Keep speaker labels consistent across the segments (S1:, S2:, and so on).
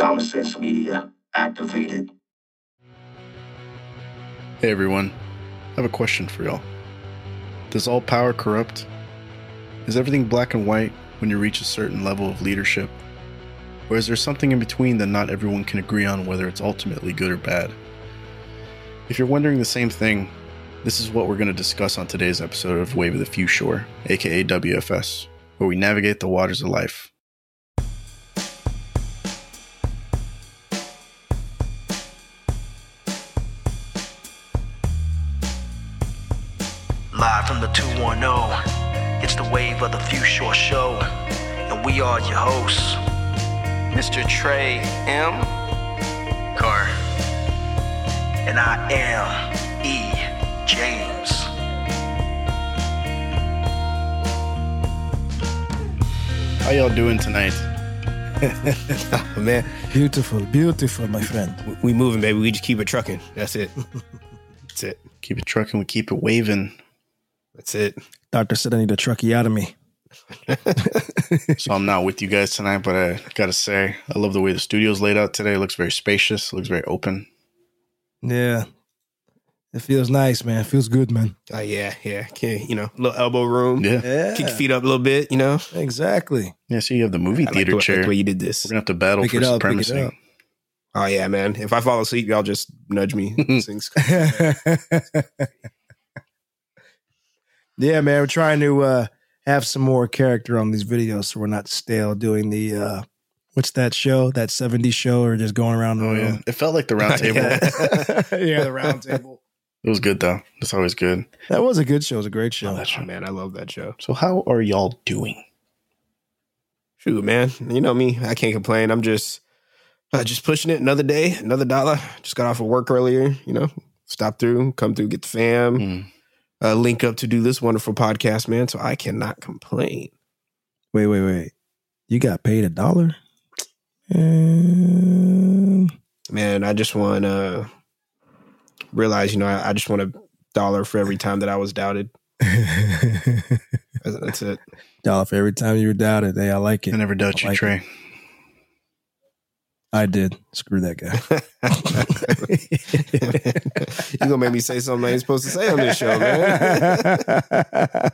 S1: Common Sense Media activated.
S2: Hey everyone, I have a question for y'all. Does all power corrupt? Is everything black and white when you reach a certain level of leadership? Or is there something in between that not everyone can agree on whether it's ultimately good or bad? If you're wondering the same thing, this is what we're going to discuss on today's episode of Wave of the Few Shore, aka WFS, where we navigate the waters of life.
S3: It's the of the Few Shore Show, and we are your hosts, Mr. Trey M. Carr, and I am E. James.
S2: How y'all doing tonight?
S4: Oh, man,
S5: Beautiful, beautiful, my friend.
S4: we moving, baby. We just keep it trucking. That's it. That's it.
S2: Keep it trucking, we keep it waving.
S4: That's it.
S5: Doctor said I need a tracheotomy.
S2: So I'm not with you guys tonight, but I gotta say, I love the way the studio's laid out today. It looks very spacious, it looks very open.
S5: Yeah. It feels nice, man. It feels good, man.
S4: Oh yeah, yeah. Can you know, little elbow room.
S2: Yeah.
S5: Yeah.
S4: Kick your feet up a little bit. You know.
S5: Exactly.
S2: Yeah, so you have the movie
S4: I like
S2: theater
S4: the,
S2: chair.
S4: like the way you did this.
S2: We're gonna have to battle
S5: Pick
S2: for
S5: it up, pick it
S2: supremacy.
S5: up.
S4: Oh yeah, man. If I fall asleep, y'all just nudge me. Things-
S5: yeah, man. We're trying to uh, have some more character on these videos so we're not stale doing the, uh, what's that show? That 70s show or just going around the
S2: Oh yeah,
S5: room?
S2: it felt like the round table.
S4: Yeah.
S5: yeah, the round table.
S2: It was good though. It's always good.
S5: That was a good show. It was a great show.
S4: oh man, I love that show.
S2: So how are y'all doing?
S4: Shoot, man. You know me. I can't complain. I'm just, uh, just pushing it. Another day, another dollar. Just got off of work earlier. You know, stop through, come through, get the fam.
S2: Hmm.
S4: Uh, link up to do this wonderful podcast, man. So I cannot complain.
S5: Wait, wait, wait. You got paid a dollar? Um,
S4: Man, I just want to realize, you know, I, I just want a dollar for every time that I was doubted. That's, that's it.
S5: dollar for every time you were doubted. Hey, I like it.
S2: I never doubt
S5: I
S2: you,
S5: like
S2: Trey.
S5: I did. Screw that guy.
S4: you gonna make me say something I ain't supposed to say on this show, man.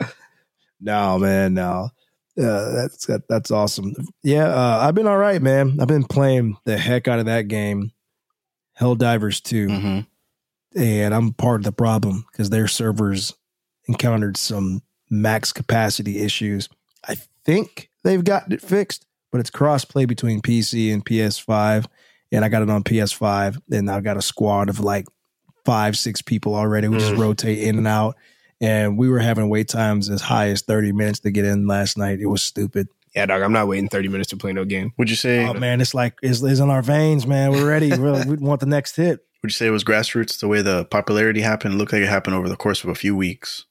S5: no, man, no. Uh, that's that, that's awesome. Yeah, uh, I've been all right, man. I've been playing the heck out of that game, Helldivers 2,
S2: hmm
S5: and I'm part of the problem because their servers encountered some max capacity issues. I think they've gotten it fixed, but it's crossplay between PC and PS5, and I got it on PS5, and I've got a squad of like five, six people already. We just
S4: Mm.
S5: rotate in and out. And we were having wait times as high as 30 minutes to get in last night. It was stupid.
S4: yeah, dog. I'm not waiting 30 minutes to play no game.
S2: Would you say?
S5: Oh man, it's like it's, it's in our veins, man. We're ready. We're, we want the next hit.
S2: Would you say it was grassroots the way the popularity happened? It looked like it happened over the course of a few weeks.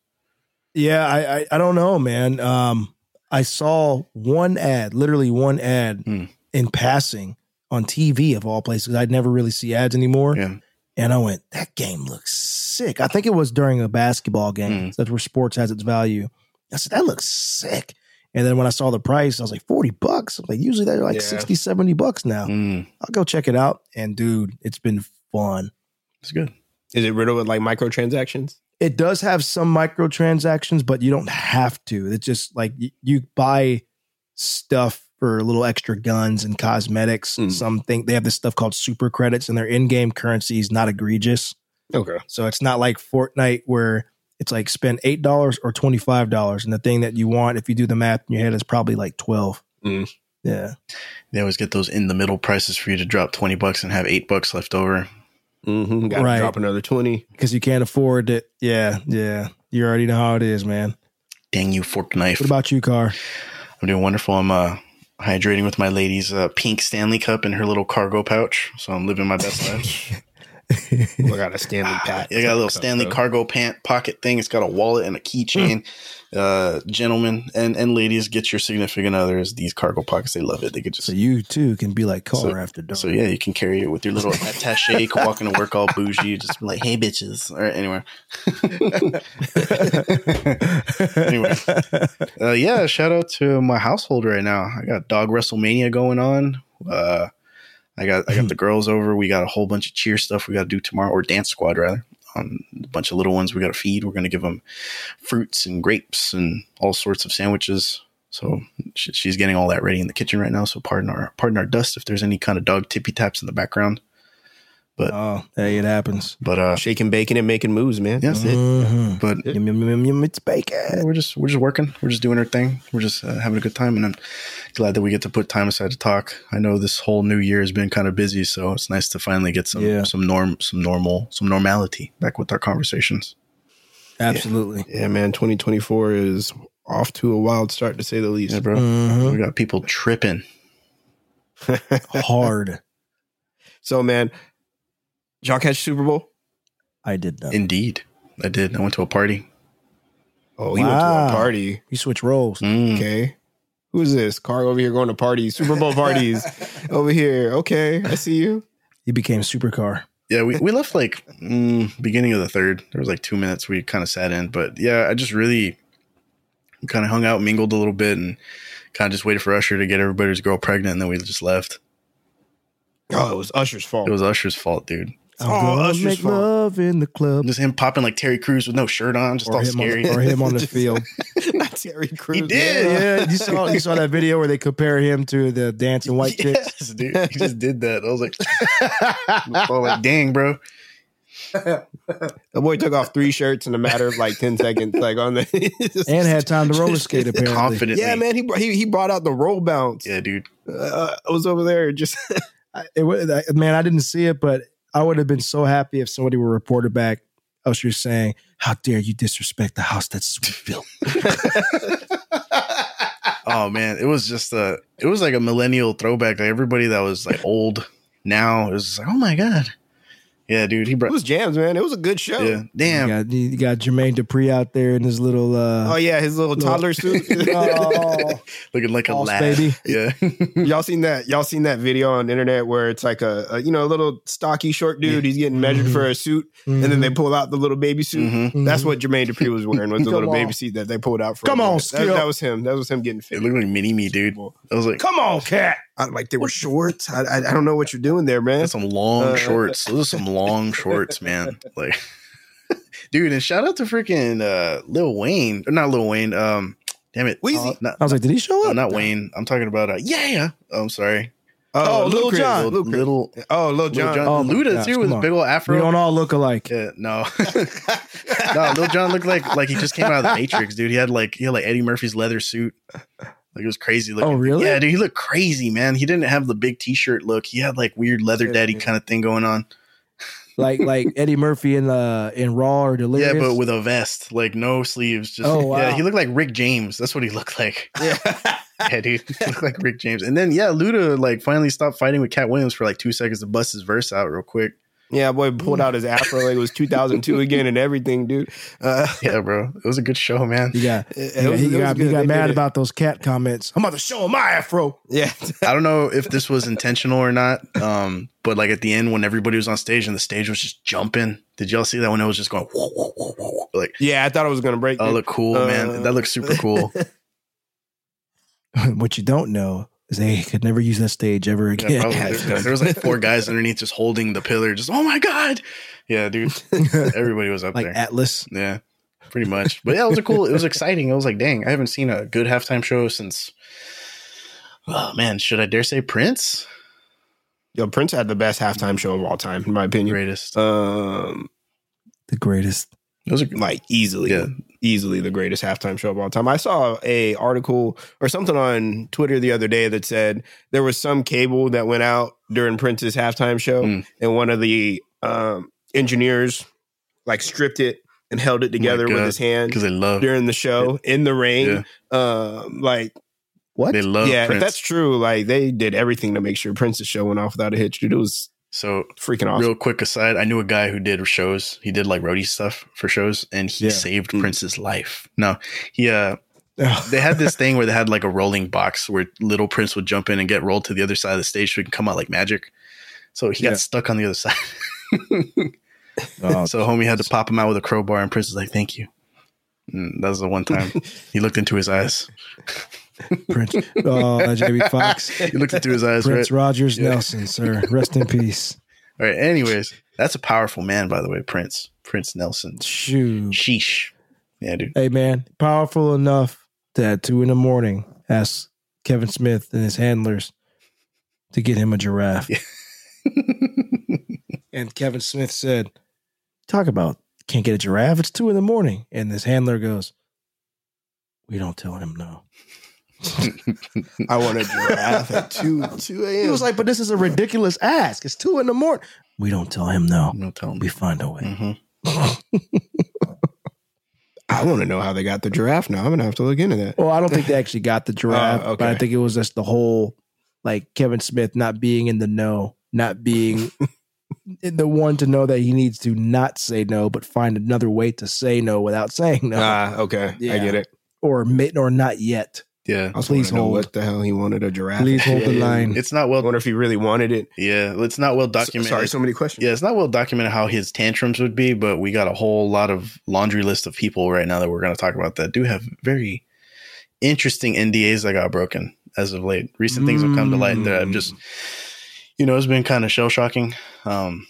S5: Yeah, I, I I don't know, man. Um, I saw one ad, literally one ad
S2: Hmm.
S5: in passing on TV of all places. I'd never really see ads anymore,
S2: Yeah.
S5: and I went, "That game looks sick." I think it was during a basketball game.
S2: Hmm.
S5: That's where sports has its value. I said, "That looks sick." And then when I saw the price, I was like, 40 bucks. I'm like, usually they're like
S4: Yeah.
S5: 60, 70 bucks now.
S2: Mm,
S5: I'll go check it out. And dude, it's been fun.
S2: it's good.
S4: Is it riddled with like microtransactions?
S5: It does have some microtransactions, but you don't have to. It's just like you, you buy stuff for little extra guns and cosmetics.
S4: Mm.
S5: Some think they have this stuff called super credits, and their in-game currency is not egregious.
S4: Okay.
S5: So it's not like Fortnite where it's like spend eight dollars or twenty five dollars, and the thing that you want, if you do the math in your head, is probably like twelve.
S4: Mm.
S5: Yeah,
S2: They always get those in the middle prices for you to drop twenty bucks and have eight bucks left over.
S4: Mm-hmm. Got to
S5: Right.
S4: drop another 20.
S5: because you can't afford it. Yeah, yeah. You already know how it is, man.
S2: Dang you, fork knife!
S5: What about you, Carr?
S2: I'm doing wonderful. I'm uh, hydrating with my lady's uh, pink Stanley cup in her little cargo pouch, so I'm living my best life.
S4: I got a Stanley Pat.
S2: I got a little
S4: cup,
S2: Stanley cargo pant pocket thing. It's got a wallet and a keychain. Uh, gentlemen and, and ladies, get your significant others these cargo pockets. They love it. They could just
S5: So you too can be like Carr
S2: So-
S5: after dark.
S2: So yeah, you can carry it with your little attache. You can walk into work all bougie, just like, "Hey, bitches." All right, anyway. anyway, uh, yeah. Shout out to my household right now. I got Dog WrestleMania going on. Uh, I got I got the girls over. We got a whole bunch of cheer stuff we got to do tomorrow, or dance squad rather. A bunch of little ones we got to feed. We're gonna give them fruits and grapes and all sorts of sandwiches. So sh- she's getting all that ready in the kitchen right now. So pardon our pardon our dust if there's any kind of dog tippy taps in the background. But
S5: Oh, hey, it happens.
S2: but uh,
S4: Shaking bacon and making moves, man.
S2: that's it.
S5: Mhm.
S2: But
S5: Yum, yum, yum, yum, it's bacon.
S2: we're just we're just working. We're just doing our thing. We're just uh, having a good time, and I'm glad that we get to put time aside to talk. I know this whole new year has been kind of busy, so it's nice to finally get some
S5: Yeah.
S2: some norm some normal some normality back with our conversations.
S5: Absolutely.
S4: Yeah, man. 2024 is off to a wild start to say the least.
S2: Yeah, bro.
S5: Mhm.
S2: We got people tripping.
S5: Hard.
S4: So, man, did y'all catch Super Bowl?
S5: I did that.
S2: Indeed, I did. I went to a party.
S4: Oh, he went to
S5: Wow.
S4: a party.
S5: You switch roles.
S2: Mm.
S4: Okay. Who is this? Carr over here going to parties, Super Bowl parties over here. Okay, I see you.
S5: You became supercar.
S2: Yeah, we, we left like mm, beginning of the third. There was like two minutes we kind of sat in, but yeah, I just really kind of hung out, mingled a little bit, and kind of just waited for Usher to get everybody's girl pregnant, and then we just left.
S4: Oh, it was Usher's fault.
S2: It was Usher's fault, dude.
S5: I'm
S4: Oh,
S5: gonna
S4: Usher's
S5: make
S4: fault.
S5: love in the club.
S2: Just him popping like Terry Crews with no shirt on, just
S5: Or
S2: all
S5: him,
S2: scary.
S5: on, or him on the field.
S4: Not Terry Crews.
S2: He did.
S5: Yeah, you saw you saw that video where they compare him to the dancing white chicks.
S2: Yes, dude. He just did that. I was like, I was like, dang, bro.
S4: The boy took off three shirts in a matter of like 10 seconds. Like on the
S5: And had time to roller skate apparently.
S2: Confidently.
S4: Yeah, man. He, he he brought out the roll bounce.
S2: Yeah, dude.
S4: Uh, I was over there just
S5: It, wa- I- man, I didn't see it, but I would have been so happy if somebody were reported back. Usher saying, "How dare you disrespect the house that's sweet built?"
S2: Oh man, it was just a it was like a millennial throwback. Like everybody that was like old now is just like, oh my god. Yeah, dude. He brought.
S4: it was jams, man. It was a good show.
S2: yeah. Damn.
S5: You got, you got Jermaine Dupri out there in his little uh,
S4: Oh yeah, his little toddler suit.
S5: oh,
S2: Looking like a lad.
S5: baby.
S2: Yeah.
S4: y'all seen that? Y'all seen that video on the internet where it's like a, a you know a little stocky short dude. He's getting measured
S5: Mhm.
S4: for a suit, and then they pull out the little baby suit.
S2: Mhm.
S4: That's what Jermaine Dupri was wearing was the little
S5: on.
S4: baby suit that they pulled out for.
S5: Come
S4: him.
S5: on,
S4: that, that was him. That was him getting fit.
S2: It looked like mini me, dude. I was like,
S5: come on, cat.
S4: I, like they were shorts. I, I I don't know what you're doing there, man.
S2: that's some long
S4: Uh,
S2: shorts. Those are some long shorts, man. Like dude, and shout out to freaking uh Lil Wayne. Or not Lil Wayne. Um damn it.
S4: Wheezy.
S2: Uh, not,
S5: I was like, did he show
S2: no,
S5: up?
S2: not Wayne. I'm talking about uh yeah. Oh, I'm sorry.
S5: Oh, Lil
S4: Chris,
S5: Jon.
S4: Lil Chris.
S2: Little
S4: Oh, Lil
S2: Lil
S4: Jon.
S2: John.
S5: Oh my
S2: Luda
S5: gosh,
S2: too with
S5: on.
S2: big old afro.
S5: We don't all look alike.
S2: Yeah, no, no. Lil Jon looked like like he just came out of the Matrix, dude. He had like he had like Eddie Murphy's leather suit. Like it was crazy looking.
S5: Oh, really?
S2: Yeah, dude. He looked crazy, man. He didn't have the big T-shirt look. He had like weird leather daddy
S4: yeah.
S2: kind of thing going on.
S5: Like like Eddie Murphy in uh in Raw or Delirious.
S2: Yeah, but with a vest, like no sleeves. Just
S5: Oh, wow.
S2: yeah, he looked like Rick James. That's what he looked like.
S4: Yeah.
S2: Yeah, dude, he looked like Rick James. And then yeah, Luda like finally stopped fighting with Katt Williams for like two seconds to bust his verse out real quick.
S4: Yeah, boy pulled out his afro like it was 2002 again and everything, dude. Uh,
S2: Yeah, bro, it was a good show, man.
S5: you got
S4: it-
S5: you got-
S4: was-
S5: he got, he got mad about those cat comments. I'm about to show him my afro.
S4: Yeah.
S2: I don't know if this was intentional or not. Um, but like at the end when everybody was on stage and the stage was just jumping, did y'all see that when it was just going whoa, whoa, whoa, whoa, like
S4: Yeah, I thought it was gonna break.
S2: oh
S4: dude.
S2: look cool,
S4: Uh,
S2: man. That looks super cool.
S5: what you don't know is they could never use that stage ever
S2: Yeah,
S5: again.
S2: probably. There, there was like four guys underneath just holding the pillar, just oh my god. Yeah, dude. Everybody was up
S5: like
S2: there.
S5: Atlas.
S2: yeah. Pretty much. But yeah, it was a cool it was exciting. I was like, dang, I haven't seen a good halftime show since Oh man, should I dare say Prince?
S4: Yo, Prince had the best halftime show of all time, in my opinion.
S2: Greatest.
S4: Um,
S5: The greatest.
S2: Those are
S4: like easily,
S2: Yeah.
S4: Easily the greatest halftime show of all time. I saw a article or something on Twitter the other day that said there was some cable that went out during Prince's halftime show,
S2: Mm.
S4: and one of the um, engineers like stripped it and held it together with
S2: Oh God.
S4: his hand
S2: because they love
S4: during the show in the rain. Um, like
S5: What?
S2: they love
S4: yeah,
S2: Prince.
S4: if that's true, like they did everything to make sure Prince's show went off without a hitch, dude. It was
S2: so
S4: freaking awesome.
S2: Real quick aside, I knew a guy who did shows. He did like roadie stuff for shows, and he
S5: Yeah.
S2: saved
S4: Mm.
S2: Prince's life. No, he uh, they had this thing where they had like a rolling box where little Prince would jump in and get rolled to the other side of the stage so he can come out like magic. So he
S5: Yeah.
S2: got stuck on the other side.
S5: Oh,
S2: so homie had to pop him out with a crowbar, and Prince was like, "Thank you." And that was the one time he looked into his eyes.
S5: Prince, oh, Jamie Foxx.
S2: He looked into his eyes, right?
S5: Prince Rogers Nelson, sir. Rest in peace.
S2: All right. Anyways, that's a powerful man, by the way, Prince. Prince Nelson.
S5: Shoot.
S2: Sheesh. Yeah, dude.
S5: Hey man, powerful enough that at two in the morning ask Kevin Smith and his handlers to get him a giraffe. and Kevin Smith said, Talk about can't get a giraffe. It's two in the morning. And his handler goes, We don't tell him no.
S4: I want a giraffe at 2, 2 a.m.
S5: He was like, But this is a ridiculous ask. It's two in the morning. We don't tell him no.
S2: No tell him.
S5: We find a way.
S2: Mhm.
S4: I want to know how they got the giraffe now. I'm going to have to look into that.
S5: Well, I don't think they actually got the giraffe,
S4: Oh,
S5: but I think it was just the whole like Kevin Smith not being in the know, not being the one to know that he needs to not say no, but find another way to say no without saying no,
S4: Ah, okay. I get it.
S5: or or not yet.
S2: Yeah.
S4: I was
S5: Please
S4: Please
S5: hold.
S4: what the hell he wanted a giraffe.
S5: Please hold the line.
S2: It's not well.
S4: I
S2: well.
S4: wonder if he really wanted it.
S2: Yeah. It's not well
S4: S-
S2: documented.
S4: Sorry, so many questions.
S2: Yeah, it's not well documented how his tantrums would be, but we got a whole lot of laundry list of people right now that we're going to talk about that do have very interesting NDAs that got broken as of late. Recent things have come to light that I've just, you know, it's been kind of shell shocking. Um,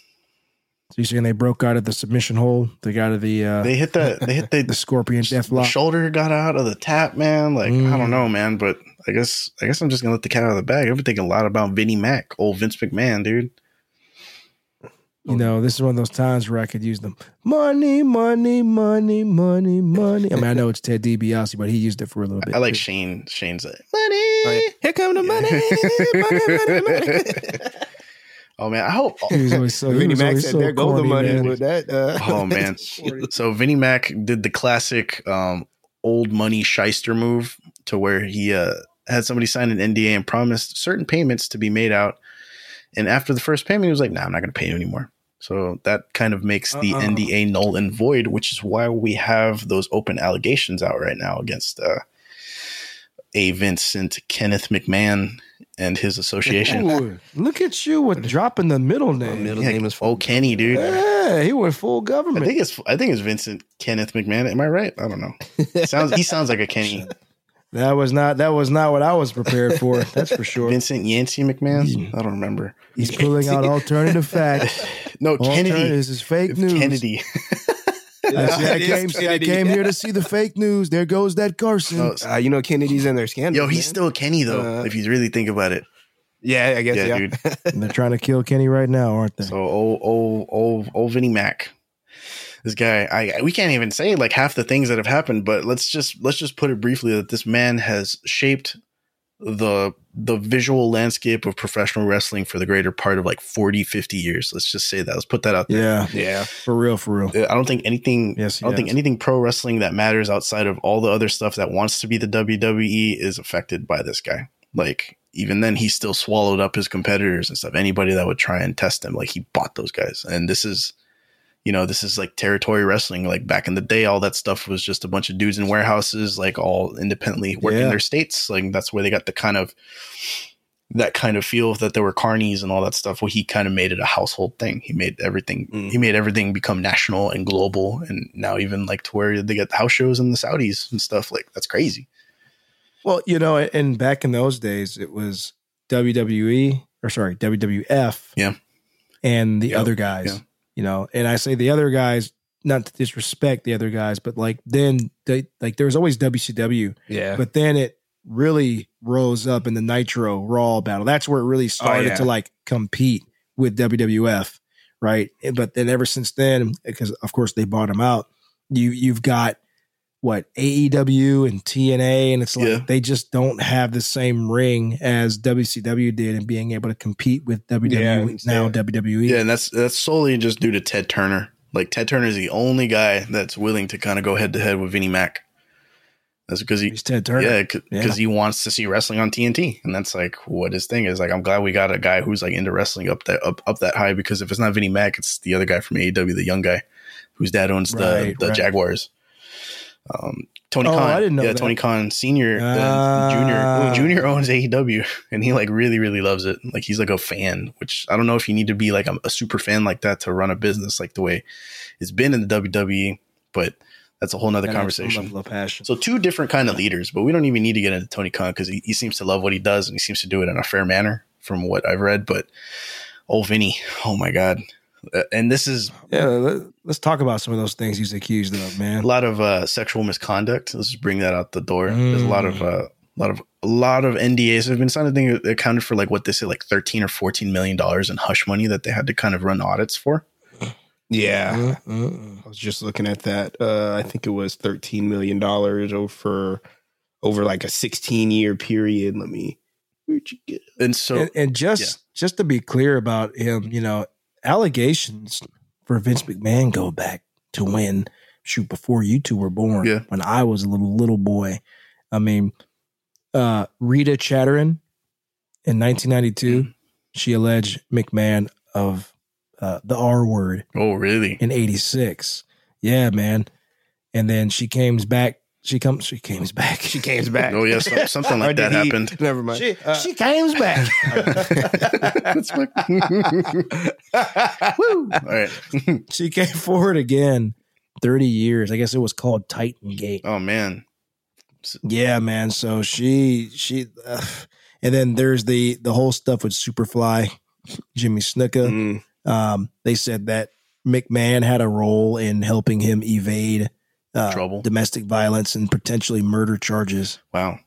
S5: So you're saying they broke out of the submission hole? They got out of the uh,
S2: they hit the they hit the,
S5: the scorpion death lock.
S2: shoulder got out of the tap, man. Like I
S5: Mm.
S2: don't know, man, but I guess I guess I'm just gonna let the cat out of the bag. I've been thinking a lot about Vinnie Mac, old Vince McMahon, dude.
S5: You know, this is one of those times where I could use them money, money, money, money, money. I mean, I know it's Ted DiBiase, but he used it for a little bit.
S2: I like
S5: too.
S2: Shane. Shane's like money.
S4: Oh, yeah. Here come the money. money, money, money.
S2: oh man, I hope.
S5: He was always so.
S4: Vinnie
S5: was
S4: Mac
S5: always
S4: said
S5: so
S4: there go the money
S5: man.
S4: with that. Uh,
S2: Oh man. So Vinnie Mac did the classic um, old money shyster move to where he uh, had somebody sign an NDA and promised certain payments to be made out. And after the first payment, he was like, "Nah, I'm not going to pay you anymore." So that kind of makes the
S5: Uh-uh.
S2: NDA null and void, which is why we have those open allegations out right now against uh, a Vincent Kenneth McMahon and his association.
S5: Ooh, look at you with dropping the middle name.
S4: middle
S2: Yeah,
S4: name is
S2: oh Kenny, dude.
S5: Yeah, he went full government.
S2: I
S5: government.
S2: think it's I think it's Vincent Kenneth McMahon. Am I right? I don't know. Sounds he sounds like a Kenny.
S5: that was not that was not what I was prepared for. That's for sure.
S2: Vincent Yancey McMahon. I don't remember.
S5: He's pulling out alternative facts.
S2: No,
S5: Alternative,
S2: Kennedy.
S5: this is fake news.
S2: Kennedy.
S5: I, see, I, came, I came here to see the fake news. There goes that Carson.
S2: No,
S4: Uh, you know, Kennedy's in their scandal.
S2: Yo, he's
S4: man.
S2: still Kenny though.
S4: Uh,
S2: if you really think about it,
S4: Yeah, I guess.
S2: yeah,
S4: Yeah,
S2: dude.
S5: And they're trying to kill Kenny right now, aren't they?
S2: So old, old, old, old Vinnie Mac. This guy, I we can't even say like half the things that have happened, but let's just let's just put it briefly that this man has shaped the the visual landscape of professional wrestling for the greater part of like 40 50 years let's just say that let's put that out there
S5: yeah,
S4: yeah.
S5: for real, for real.
S2: Uh, I don't think anything.
S5: Yes,
S2: I don't think anything pro wrestling that matters outside of all the other stuff that wants to be the WWE is affected by this guy. Like even then, he still swallowed up his competitors and stuff. Anybody that would try and test him, like he bought those guys. And this is, you know, this is like territory wrestling. Like back in the day, all that stuff was just a bunch of dudes in warehouses, like all independently working
S5: Yeah.
S2: their states. Like that's where they got the kind of that kind of feel that there were carnies and all that stuff. Well, he kind of made it a household thing. He made everything.
S4: Mm.
S2: He made everything become national and global, and now even like to where they get the house shows in the Saudis and stuff. Like that's crazy.
S5: Well, you know, and back in those days, it was WWE or sorry, WWF.
S2: Yeah.
S5: And the
S2: Yep.
S5: other guys,
S2: Yeah.
S5: You know, and I say the other guys, not to disrespect the other guys, but like then they like there was always WCW,
S4: Yeah.
S5: but then it really rose up in the Nitro Raw battle. That's where it really oh, started
S4: yeah.
S5: to like compete with WWF, right? But then ever since then, because of course they bought them out, you you've got what AEW and TNA, and it's like
S2: Yeah.
S5: they just don't have the same ring as WCW did in being able to compete with WWE
S4: Yeah,
S5: now
S4: yeah.
S5: WWE.
S2: Yeah, and that's that's solely just due to Ted Turner. Like Ted Turner is the only guy that's willing to kind of go head to head with Vinnie Mac. That's because he
S5: He's Ted Turner.
S2: Yeah, because
S5: Yeah.
S2: he wants to see wrestling on TNT, and that's like what his thing is. Like, I'm glad we got a guy who's like into wrestling up that up up that high. Because if it's not Vinnie Mac, it's the other guy from AEW, the young guy whose dad owns the
S5: Right,
S2: the
S5: right.
S2: Jaguars. Um, Tony
S5: Oh,
S2: Khan,
S5: I didn't know
S2: yeah,
S5: that.
S2: Tony Khan Senior,
S5: Ah.
S2: Junior, Junior owns AEW, and he like really really loves it. Like he's like a fan, which I don't know if you need to be like a, a super fan like that to run a business like the way it's been in the WWE, but that's a whole nother
S5: Gotta have some
S2: conversation.
S5: level of passion.
S2: So two different kind of leaders, but we don't even need to get into Tony Khan because he, he seems to love what he does and he seems to do it in a fair manner from what I've read. But old Vinny, oh my god, Uh, and this is
S5: yeah, let, us talk about some of those things he's accused of, man.
S2: a lot of uh, sexual misconduct. Let's just bring that out the door. There's a lot of uh, a lot of a lot of NDAs have been signed. I think it accounted for like what they say, like thirteen or fourteen million dollars in hush money that they had to kind of run audits for.
S4: Yeah.
S5: Mm-mm.
S4: I was just looking at that. Uh, I think it was thirteen million dollars over over like a sixteen year period. Let me. Where'd you get? It?
S2: And so
S5: and, and just just to be clear about him, you know, allegations for Vince McMahon go back to when shoot before you two were born.
S2: Yeah.
S5: When I was a little little boy. I mean, uh Rita Chatterton in 1992,
S2: Mm.
S5: she alleged McMahon of uh, the R word
S2: oh really?
S5: in 86. Yeah, man. And then she comes back. She comes, she comes back.
S4: She came back.
S2: Oh yeah, some, something like that
S4: he-
S2: happened.
S4: Never mind.
S5: She, she comes back.
S2: That's my- Woo! All right.
S5: she came forward again 30 years. I guess it was called Titan Gate.
S2: Oh man.
S5: Yeah, man. So she, she, ugh. and then there's the, the whole stuff with Superfly, Jimmy Snuka.
S4: Mm.
S5: Um, they said that McMahon had a role in helping him evade uh,
S2: Trouble.
S5: domestic violence and potentially murder charges.
S2: Wow.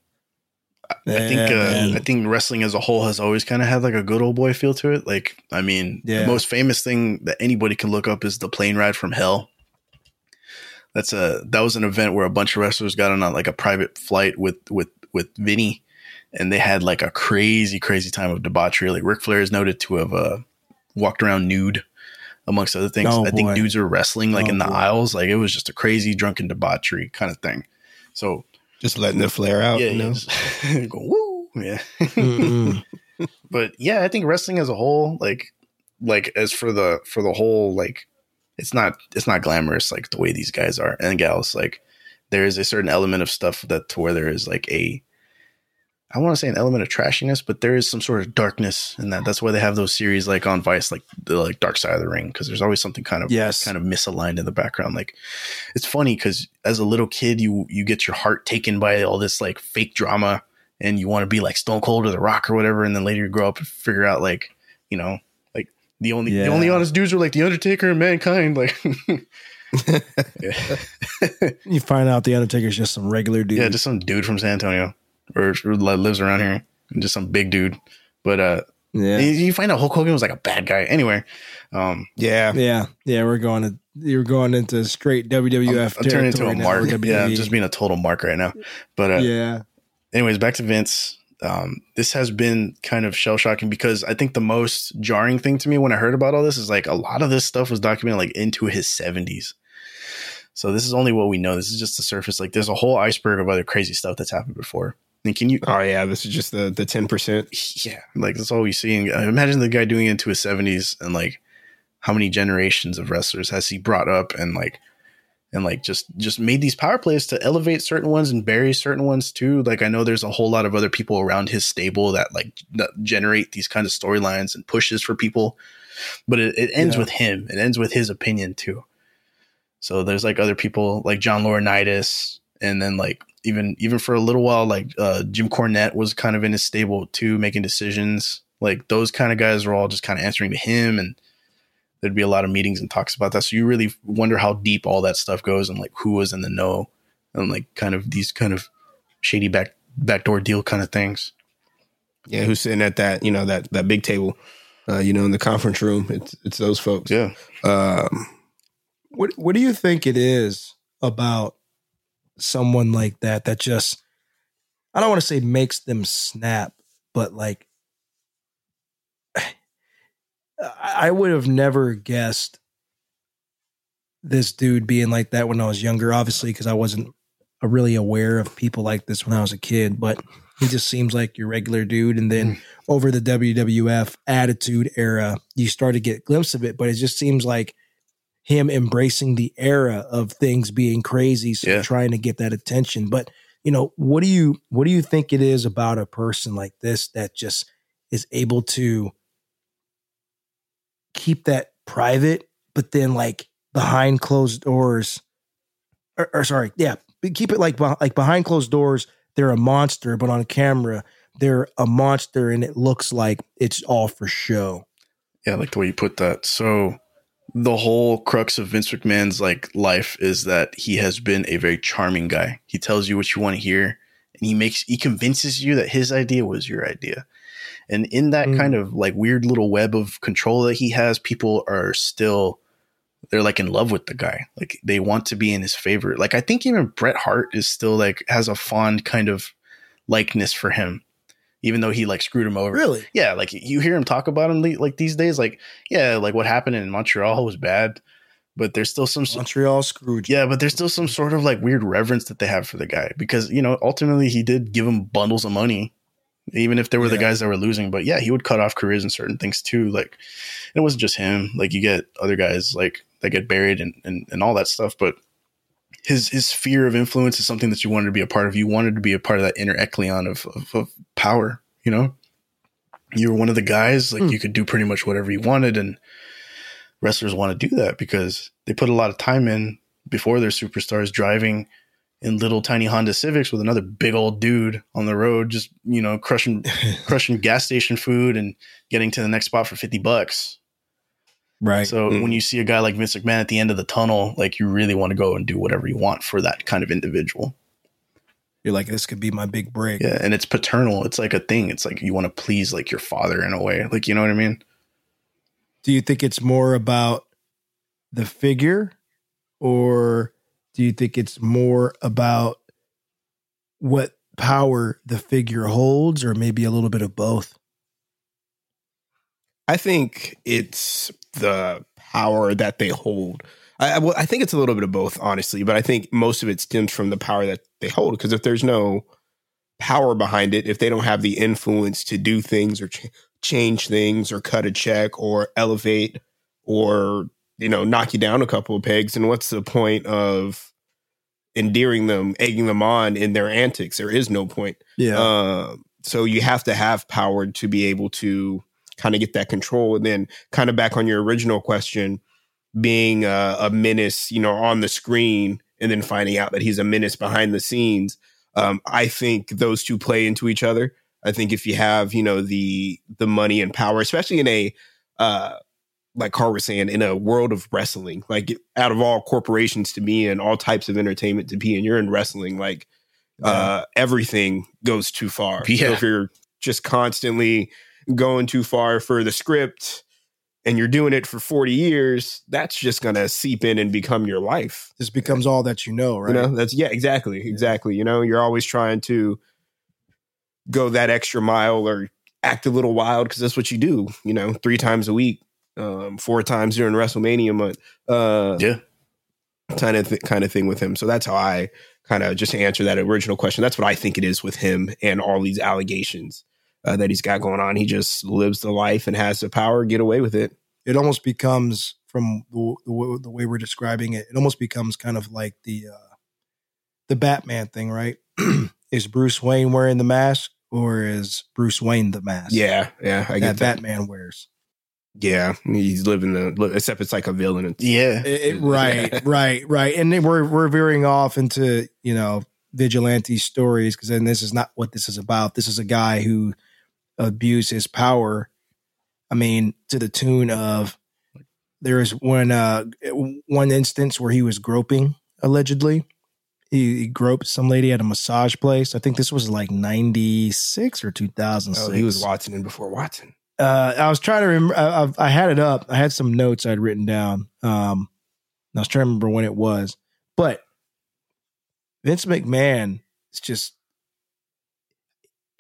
S2: I
S5: Yeah,
S2: think uh. I think wrestling as a whole has always kind of had like a good old boy feel to it. Like, I mean,
S5: Yeah.
S2: the most famous thing that anybody can look up is the plane ride from hell. That's a that was an event where a bunch of wrestlers got on a, like a private flight with with with Vinny, and they had like a crazy crazy time of debauchery. Like Ric Flair is noted to have uh, walked around nude, amongst other things.
S5: Oh,
S2: I think dudes were wrestling like
S5: Oh,
S2: in the
S5: boy.
S2: aisles. Like it was just a crazy drunken debauchery kind of thing. So
S4: Just letting it flare out.
S2: yeah,
S4: you know?
S2: yeah, go woo, yeah.
S5: Mm-mm.
S2: but yeah, I think wrestling as a whole, like, like as for the for the whole, like, it's not it's not glamorous like the way these guys are and gals. Like, there is a certain element of stuff that to where there is like a, I want to say an element of trashiness, but there is some sort of darkness in that. That's why they have those series like on Vice, like the like Dark Side of the Ring, because there's always something kind of
S5: Yes.
S2: kind of misaligned in the background. Like it's funny because as a little kid, you you get your heart taken by all this like fake drama, and you want to be like Stone Cold or The Rock or whatever, and then later you grow up and figure out like you know like the only
S5: Yeah.
S2: the only honest dudes are like the Undertaker and Mankind. Like.
S5: You find out the Undertaker's just some regular dude.
S2: yeah, just some dude from San Antonio or, or lives around here, and just some big dude. But uh,
S5: yeah.
S2: you- you find out Hulk Hogan was like a bad guy. Anyway, um,
S4: Yeah.
S5: Yeah, yeah, we're going to you're going into straight WWF.
S2: I'm, I'm turning into a
S5: now,
S2: mark.
S5: or
S2: Yeah, I'm just being a total mark right now. But uh,
S5: yeah,
S2: anyways, back to Vince. Um, this has been kind of shell shocking because I think the most jarring thing to me when I heard about all this is like a lot of this stuff was documented like into his 70s. So this is only what we know. This is just the surface. Like there's a whole iceberg of other crazy stuff that's happened before. And can you?
S4: Oh yeah. This is just the the ten percent.
S2: Yeah, like that's all we see. And uh, imagine the guy doing it into his 70s and like how many generations of wrestlers has he brought up and like and like just just made these power plays to elevate certain ones and bury certain ones too. Like I know there's a whole lot of other people around his stable that like that generate these kind of storylines and pushes for people, but it, it ends
S5: Yeah.
S2: with him. It ends with his opinion too. So there's like other people like John Laurinaitis, and then like even even for a little while like uh, Jim Cornette was kind of in his stable too, making decisions. Like those kind of guys were all just kind of answering to him, and there'd be a lot of meetings and talks about that. So you really wonder how deep all that stuff goes and like who was in the know and like kind of these kind of shady back backdoor deal kind of things.
S4: Yeah. Who's sitting at that you know that that big table, uh, you know, in the conference room? It's it's those folks.
S2: Yeah.
S4: Um.
S5: what what do you think it is about someone like that that just I don't want to say makes them snap, but like I would have never guessed this dude being like that when I was younger, obviously, because I wasn't really aware of people like this when I was a kid, but he just seems like your regular dude. And then hmm. over the WWF attitude era, you start to get a glimpse of it, but it just seems like him embracing the era of things being crazy, so
S2: Yeah.
S5: trying to get that attention. But you know, what do you what do you think it is about a person like this that just is able to keep that private, but then like behind closed doors or, or sorry, yeah, keep it like like behind closed doors. They're a monster, but on camera, they're a monster, and it looks like it's all for show.
S2: Yeah, I like the way you put that. So the whole crux of Vince McMahon's like life is that he has been a very charming guy. He tells you what you want to hear and he makes he convinces you that his idea was your idea. And in that
S5: Mm.
S2: kind of like weird little web of control that he has, people are still they're like in love with the guy. Like they want to be in his favor. Like I think even Bret Hart is still like has a fond kind of likeness for him, even though he like screwed him over.
S5: Really?
S2: Yeah, like you hear him talk about him like these days. Like yeah, like what happened in Montreal was bad, but there's still some.
S5: Montreal Scrooge.
S2: Yeah, but there's still some sort of like weird reverence that they have for the guy because you know ultimately he did give him bundles of money, even if they were the guys that were losing. But yeah, he would cut off careers and certain things too. Like it wasn't just him. Like you get other guys like that get buried and and, and all that stuff. But his his sphere of influence is something that you wanted to be a part of. You wanted to be a part of that inner echelon of of, of power. You know, you were one of the guys. Like
S5: Hmm.
S2: you could do pretty much whatever you wanted and wrestlers want to do that because they put a lot of time in before they're superstars driving in little tiny Honda Civics with another big old dude on the road, just you know, crushing crushing gas station food and getting to the next spot for fifty bucks.
S5: Right.
S2: So
S4: Mhm.
S2: when you see a guy like Vince McMahon at the end of the tunnel, like you really want to go and do whatever you want for that kind of individual.
S5: You're like, this could be my big break.
S2: Yeah, and it's paternal. It's like a thing. It's like you want to please like your father in a way. Like you know what I mean?
S5: Do you think it's more about the figure or do you think it's more about what power the figure holds or maybe a little bit of both?
S4: I think it's the power that they hold. I, I, well, I think it's a little bit of both, honestly, but I think most of it stems from the power that they hold. Because if there's no power behind it, if they don't have the influence to do things or ch- change things or cut a check or elevate or you know knock you down a couple of pegs, then what's the point of endearing them, egging them on in their antics? There is no point.
S5: Yeah.
S4: Um, so you have to have power to be able to kind of get that control. And then, kind of back on your original question, being a, a menace, you know, on the screen, and then finding out that he's a menace behind the scenes. Um, I think those two play into each other. I think if you have, you know, the the money and power, especially in a uh, like Carl was saying, in a world of wrestling, like out of all corporations to be in, all types of entertainment to be in, you're in wrestling, like uh, everything goes too far. So
S2: Yeah.
S4: if you're just constantly going too far for the script and you're doing it for 40 years, that's just going to seep in and become your life.
S5: this becomes all that you know, right?
S4: You know, that's yeah, exactly, exactly. You know, you're always trying to go that extra mile or act a little wild because that's what you do. You know, three times a week, um, four times during WrestleMania month. Uh,
S2: Yeah.
S4: kind of th- kind of thing with him. So that's how I kind of just answer that original question. That's what I think it is with him and all these allegations uh, that he's got going on. He just lives the life and has the power, get away with it.
S5: It almost becomes from the, the, way- the way we're describing it. It almost becomes kind of like the uh, the Batman thing, right? is Bruce Wayne wearing the mask or is Bruce Wayne the mask?
S4: Yeah, yeah, I
S5: that
S4: get that.
S5: Batman wears.
S4: Yeah, he's living the except it's like a villain. It's-
S2: Yeah.
S5: It- it- right, right, right. And then we're we're veering off into you know vigilante stories because then this is not what this is about. This is a guy who abused his power. I mean, to the tune of there is one uh one instance where he was groping allegedly. He, he groped some lady at a massage place. I think this was like ninety six or two thousand.
S4: Oh, he was Watson and before Watson.
S5: Uh, I was trying to remember. I, I- I had it up. I had some notes I'd written down. Um, I was trying to remember when it was. But Vince McMahon is just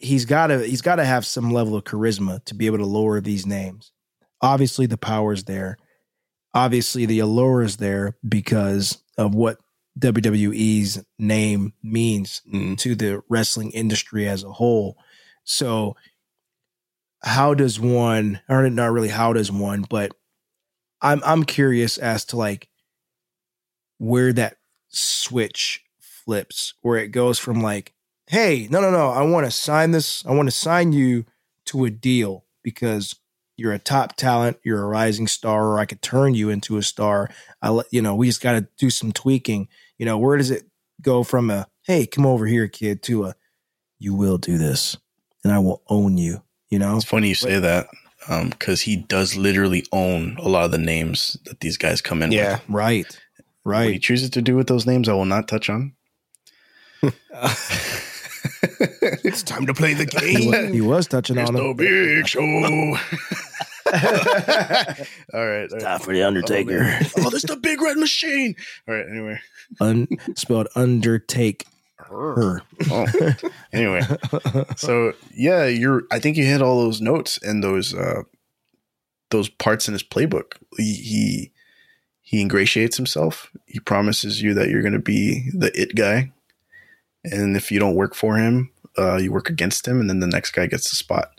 S5: he's got to he's got to have some level of charisma to be able to lower these names. Obviously, the power is there. Obviously, the allure is there because of what WWE's name means
S4: Mm.
S5: to the wrestling industry as a whole. So, how does one, or not really how does one, but I'm I'm curious as to like where that switch flips, where it goes from like, hey, no, no, no, I want to sign this, I want to sign you to a deal because you're a top talent, you're a rising star, or I could turn you into a star. I let you know, we just got to do some tweaking. You know, where does it go from a hey, come over here, kid, to a you will do this and I will own you. You know,
S2: It's funny you say that um, because he does literally own a lot of the names that these guys come in
S4: Yeah.
S2: with.
S5: right,
S2: What he chooses to do with those names, I will not touch on.
S4: it's time to play the
S5: he,
S4: game.
S5: was, he was touching
S2: It's
S5: on
S2: the
S5: him.
S2: big show. all right. all right.
S5: for the
S2: Oh. Oh, this is the big red machine. All right. Anyway.
S5: Un, spelled undertake her.
S2: Oh. Anyway. So yeah, you're. I think you hit all those notes and those uh those parts in his playbook. He he, he ingratiates himself. He promises you that you're going to be the it guy, and if you don't work for him, uh, you work against him, and then the next guy gets the spot.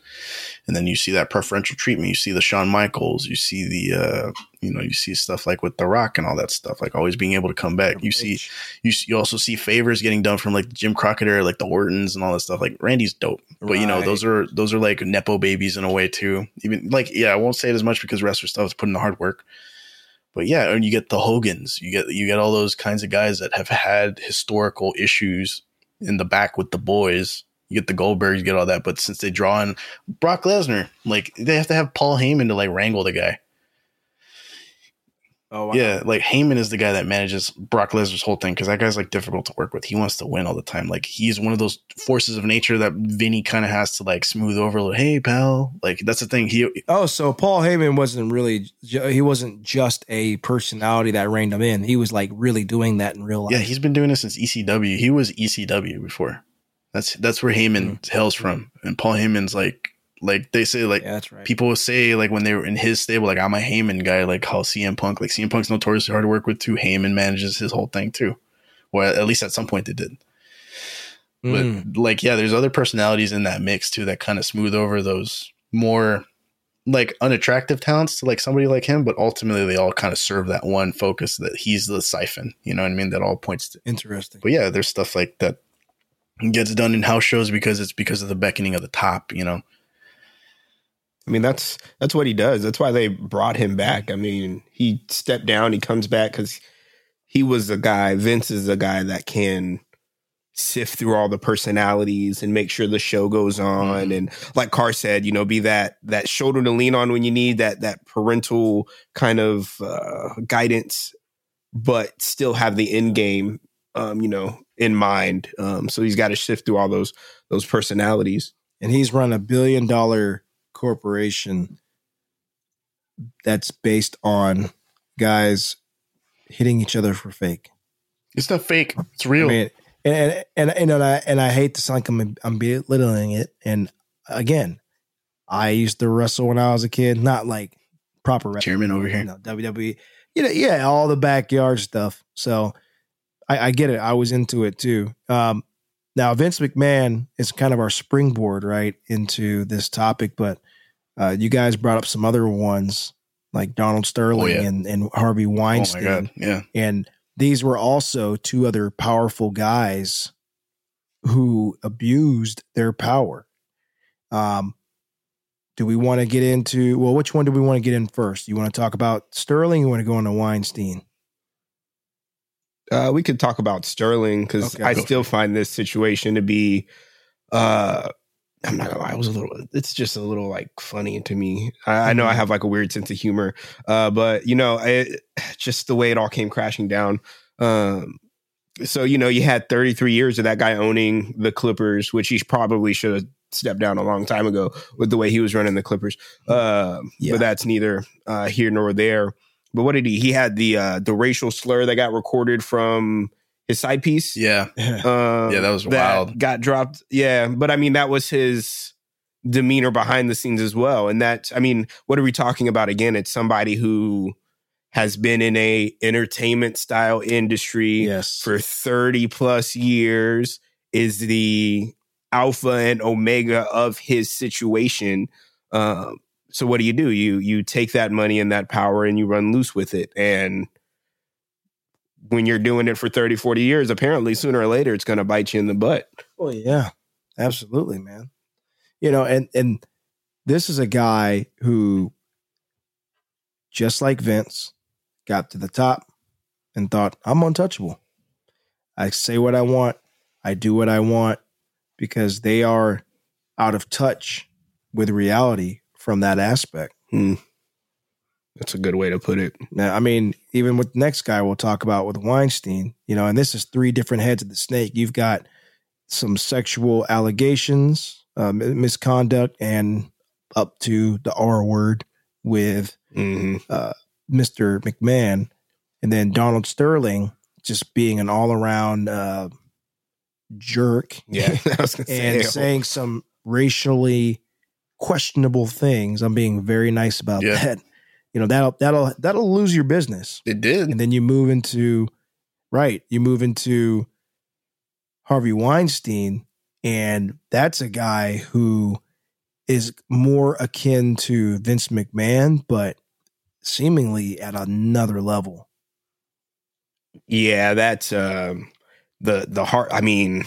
S2: And then you see that preferential treatment. You see the Shawn Michaels. You see the, uh, you know, you see stuff like with The Rock and all that stuff, like always being able to come back. You see, you you also see favors getting done from like the Jim Crockett era, like the Ortons and all that stuff. Like Randy's dope, but you know those are those are like nepo babies in a way too. Even like yeah, I won't say it as much because wrestler stuff is putting the hard work. But yeah, and you get the Hogans, you get you get all those kinds of guys that have had historical issues in the back with the boys. You get the Goldbergs, you get all that. But since they draw in Brock Lesnar, like they have to have Paul Heyman to like wrangle the guy.
S5: Oh, wow.
S2: Yeah, like Heyman is the guy that manages Brock Lesnar's whole thing because that guy's like difficult to work with. He wants to win all the time. Like he's one of those forces of nature that Vinny kind of has to like smooth over. Like, hey, pal, like that's the thing. He
S5: Oh, so Paul Heyman wasn't really, he wasn't just a personality that reined him in. He was like really doing that in real life.
S2: yeah, he's been doing this since ECW. He was ECW before. That's that's where Heyman mm-hmm. hails from. And Paul Heyman's like like they say like
S5: Yeah, that's right.
S2: people say like when they were in his stable, like I'm a Heyman guy, like how CM Punk, like CM Punk's notoriously hard to work with too. Heyman manages his whole thing too. Well, at least at some point they did.
S5: Mm.
S2: But like, yeah, there's other personalities in that mix too that kind of smooth over those more like unattractive talents to like somebody like him, but ultimately they all kind of serve that one focus that he's the siphon. You know what I mean? That all points to.
S5: Interesting.
S2: But yeah, there's stuff like that gets done in house shows because it's because of the beckoning of the top. You know,
S4: I mean, that's that's what he does. That's why they brought him back. I mean, he stepped down, he comes back because he was a guy. Vince is a guy that can sift through all the personalities and make sure the show goes on.
S2: Mhm.
S4: And like Carr said, you know, be that that shoulder to lean on when you need that that parental kind of uh, guidance, but still have the end game, um, you know, in mind. Um, so he's got to sift through all those those personalities.
S5: and he's run a billion dollar corporation that's based on guys hitting each other for fake.
S2: it's not fake; it's real.
S5: I mean, and and and, and I and I hate to sound like I'm, I'm belittling it. And again, I used to wrestle when I was a kid, not like proper wrestling.
S2: Chairman over here.
S5: You know, WWE. You know, yeah, all the backyard stuff. So I, I get it. I was into it too. Um, now Vince McMahon is kind of our springboard right into this topic, but uh, you guys brought up some other ones like Donald Sterling
S2: Oh, yeah.
S5: and, and Harvey
S2: Oh my
S5: Weinstein.
S2: god, yeah.
S5: And these were also two other powerful guys who abused their power. Um, do we want to get into, well, which one do we want to get in first? You want to talk about Sterling? Or you want to go into Weinstein?
S4: Uh, we could talk about Sterling because
S5: Okay.
S4: I still find this situation to be. Uh, I'm not gonna lie, it was a little. It's just a little like funny to me. I, I know I
S5: Mhm.
S4: have like a weird sense of humor, uh, but you know, it, just the way it all came crashing down. Um, so you know, you had 33 years of that guy owning the Clippers, which he probably should have stepped down a long time ago with the way he was running the Clippers. Uh,
S5: Yeah.
S4: But that's neither uh, here nor there. But what did he? He had the uh, the racial slur that got recorded from his side piece.
S2: Yeah,
S4: Um,
S2: Yeah, that was wild.
S4: Got dropped. Yeah, but I mean that was his demeanor behind the scenes as well. And that, I mean, what are we talking about again? It's somebody who has been in a entertainment style industry
S5: yes.
S4: for 30 plus years is the alpha and omega of his situation um, so what do you do you you take that money and that power and you run loose with it and when you're doing it for 30 40 years apparently sooner or later it's going to bite you in the butt
S5: Well, yeah, absolutely, man. You know, and and this is a guy who, just like Vince, got to the top and thought, "I'm untouchable." I say what I want. I do what I want because they are out of touch with reality from that aspect. Hmm.
S4: That's a good way to put it.
S5: Now, I mean, even with the next guy we'll talk about with Weinstein, you know, and this is three different heads of the snake. You've got some sexual allegations, um, misconduct, and up to the R word with
S4: hmm
S5: uh, Mr. McMahon, and then Donald Sterling just being an all around uh, jerk
S4: Yeah,
S5: and
S4: say,
S5: saying some racially questionable things. I'm being very nice about
S2: Yeah.
S5: that. You know that'll that'll that'll lose your business,
S2: It did.
S5: and then you move into right. You move into Harvey Weinstein, and that's a guy who is more akin to Vince McMahon, but seemingly at another level.
S4: Yeah, that's um, the the heart. I mean,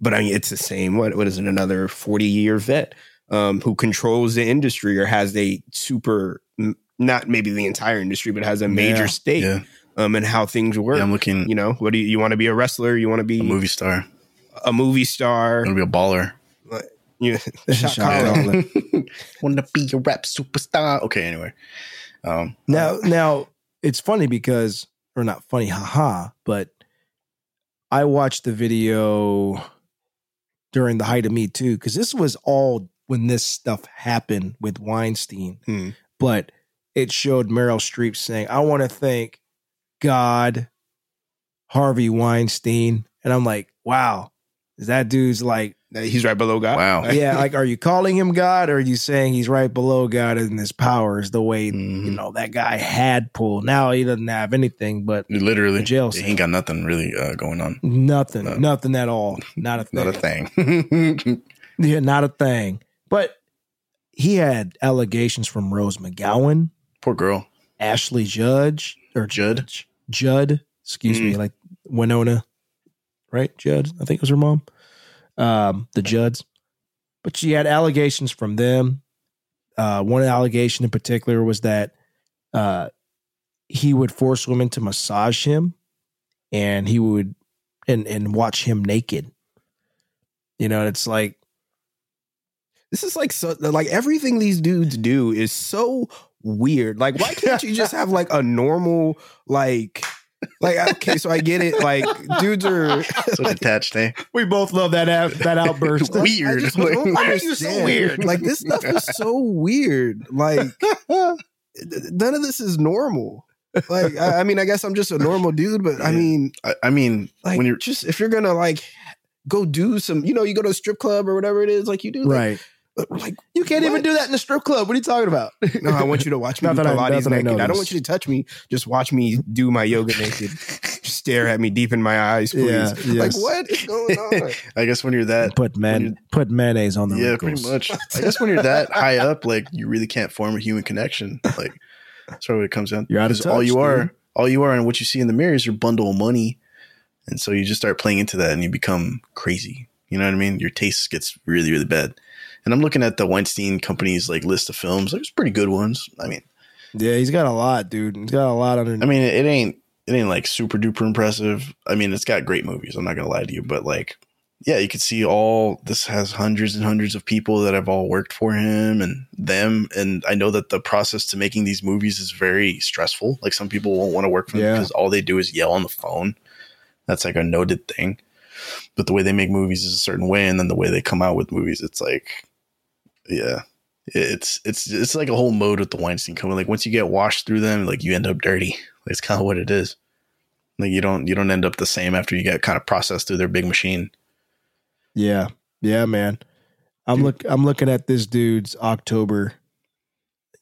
S4: but I mean, it's the same. What what is it? Another forty year vet um, who controls the industry or has a super, not maybe the entire industry, but has a major
S5: Yeah.
S4: stake
S2: Yeah.
S4: um, in how things work.
S2: yeah, I'm looking
S4: you know, what do you, you want to be a wrestler? You want to be
S2: a movie star.
S4: a movie star?
S2: I'm gonna be a baller.
S4: You,
S5: Shot
S4: Shot caller.
S5: caller.
S2: Wanna be a rap superstar. Okay, anyway. Um
S5: Now, now it's funny because, or not funny, haha, but I watched the video during the height of Me Too because this was all when this stuff happened with Weinstein.
S4: Hmm.
S5: But it showed Meryl Streep saying, I want to thank God, Harvey Weinstein. And I'm like, wow, Is that dude's like,
S4: he's right below God.
S2: Wow.
S5: yeah, like, are you calling him God or are you saying he's right below God in his powers the way, you
S2: Mhm.
S5: know, that guy had pulled? Now he doesn't have anything but
S2: literally
S5: The jail
S2: he ain't got nothing really uh, going on.
S5: nothing,
S2: No.
S5: nothing at all. Not a thing.
S2: Not a thing.
S5: Yeah, not a thing. But he had allegations from Rose McGowan,
S2: Poor girl.
S5: Ashley Judge, or
S2: Judd?
S5: Judd, excuse me, like Winona, right? Judd, I think it was her mom. Um, the Judds. But she had allegations from them. Uh, one allegation in particular was that uh, he would force women to massage him and he would and and watch him naked. You know, and it's like
S4: This is like so like everything these dudes do is so weird. Like, why can't you just have like a normal like like okay, so I get it. Like, dudes are
S2: So detached, eh?
S5: we both love that out, that outburst.
S2: Weird.
S4: Just don't
S5: Why are you so weird?
S4: Like this stuff is so weird. Like none of this is normal. Like I, I mean, I guess I'm just a normal dude, but I mean,
S2: I, I mean,
S4: like
S2: when you're
S4: just if you're gonna like go do some, you know, you go to a strip club or whatever it is, like you do, like,
S5: right.
S4: Like
S5: You can't even do that in the strip club. What are you talking about?
S4: no, I want you to watch me do
S5: that I-
S4: Pilates
S5: I
S4: naked. I, don't want you to touch me. Just watch me do my yoga naked. Stare at me deep in my eyes, please.
S5: Yeah,
S4: Like
S5: yes.
S4: what is going on?
S2: I guess when you're that
S5: put man
S2: you-
S5: put mayonnaise on the
S2: yeah,
S5: wrinkles.
S2: pretty much. I guess when you're that high up, like you really can't form a human connection. Like that's what it comes down.
S5: You're out of
S2: Because all
S5: touch,
S2: you are,
S5: dude.
S2: all you are, and what you see in the mirror is your bundle of money, and so you just start playing into that, and you become crazy. You know what I mean? Your taste gets really, really bad. And I'm looking at the Weinstein Company's like list of films. There's pretty good ones. I mean,
S5: Yeah, he's got a lot, dude. He's got a lot under.
S2: I mean, it ain't it ain't like super duper impressive. I mean, it's got great movies. I'm not gonna lie to you, but like, yeah, you can see all this has hundreds and hundreds of people that have all worked for him and them. And I know that the process to making these movies is very stressful. Like some people won't want to work for
S5: Yeah.
S2: them because all they do is yell on the phone. That's like a noted thing. But the way they make movies is a certain way, and then the way they come out with movies, it's like, yeah, it's it's it's like a whole mode with the Weinstein Company. Like once you get washed through them, like you end up dirty. That's kind of what it is. Like you don't you don't end up the same after you get kind of processed through their big machine.
S5: yeah, yeah, man. I'm look. I'm looking at this dude's October.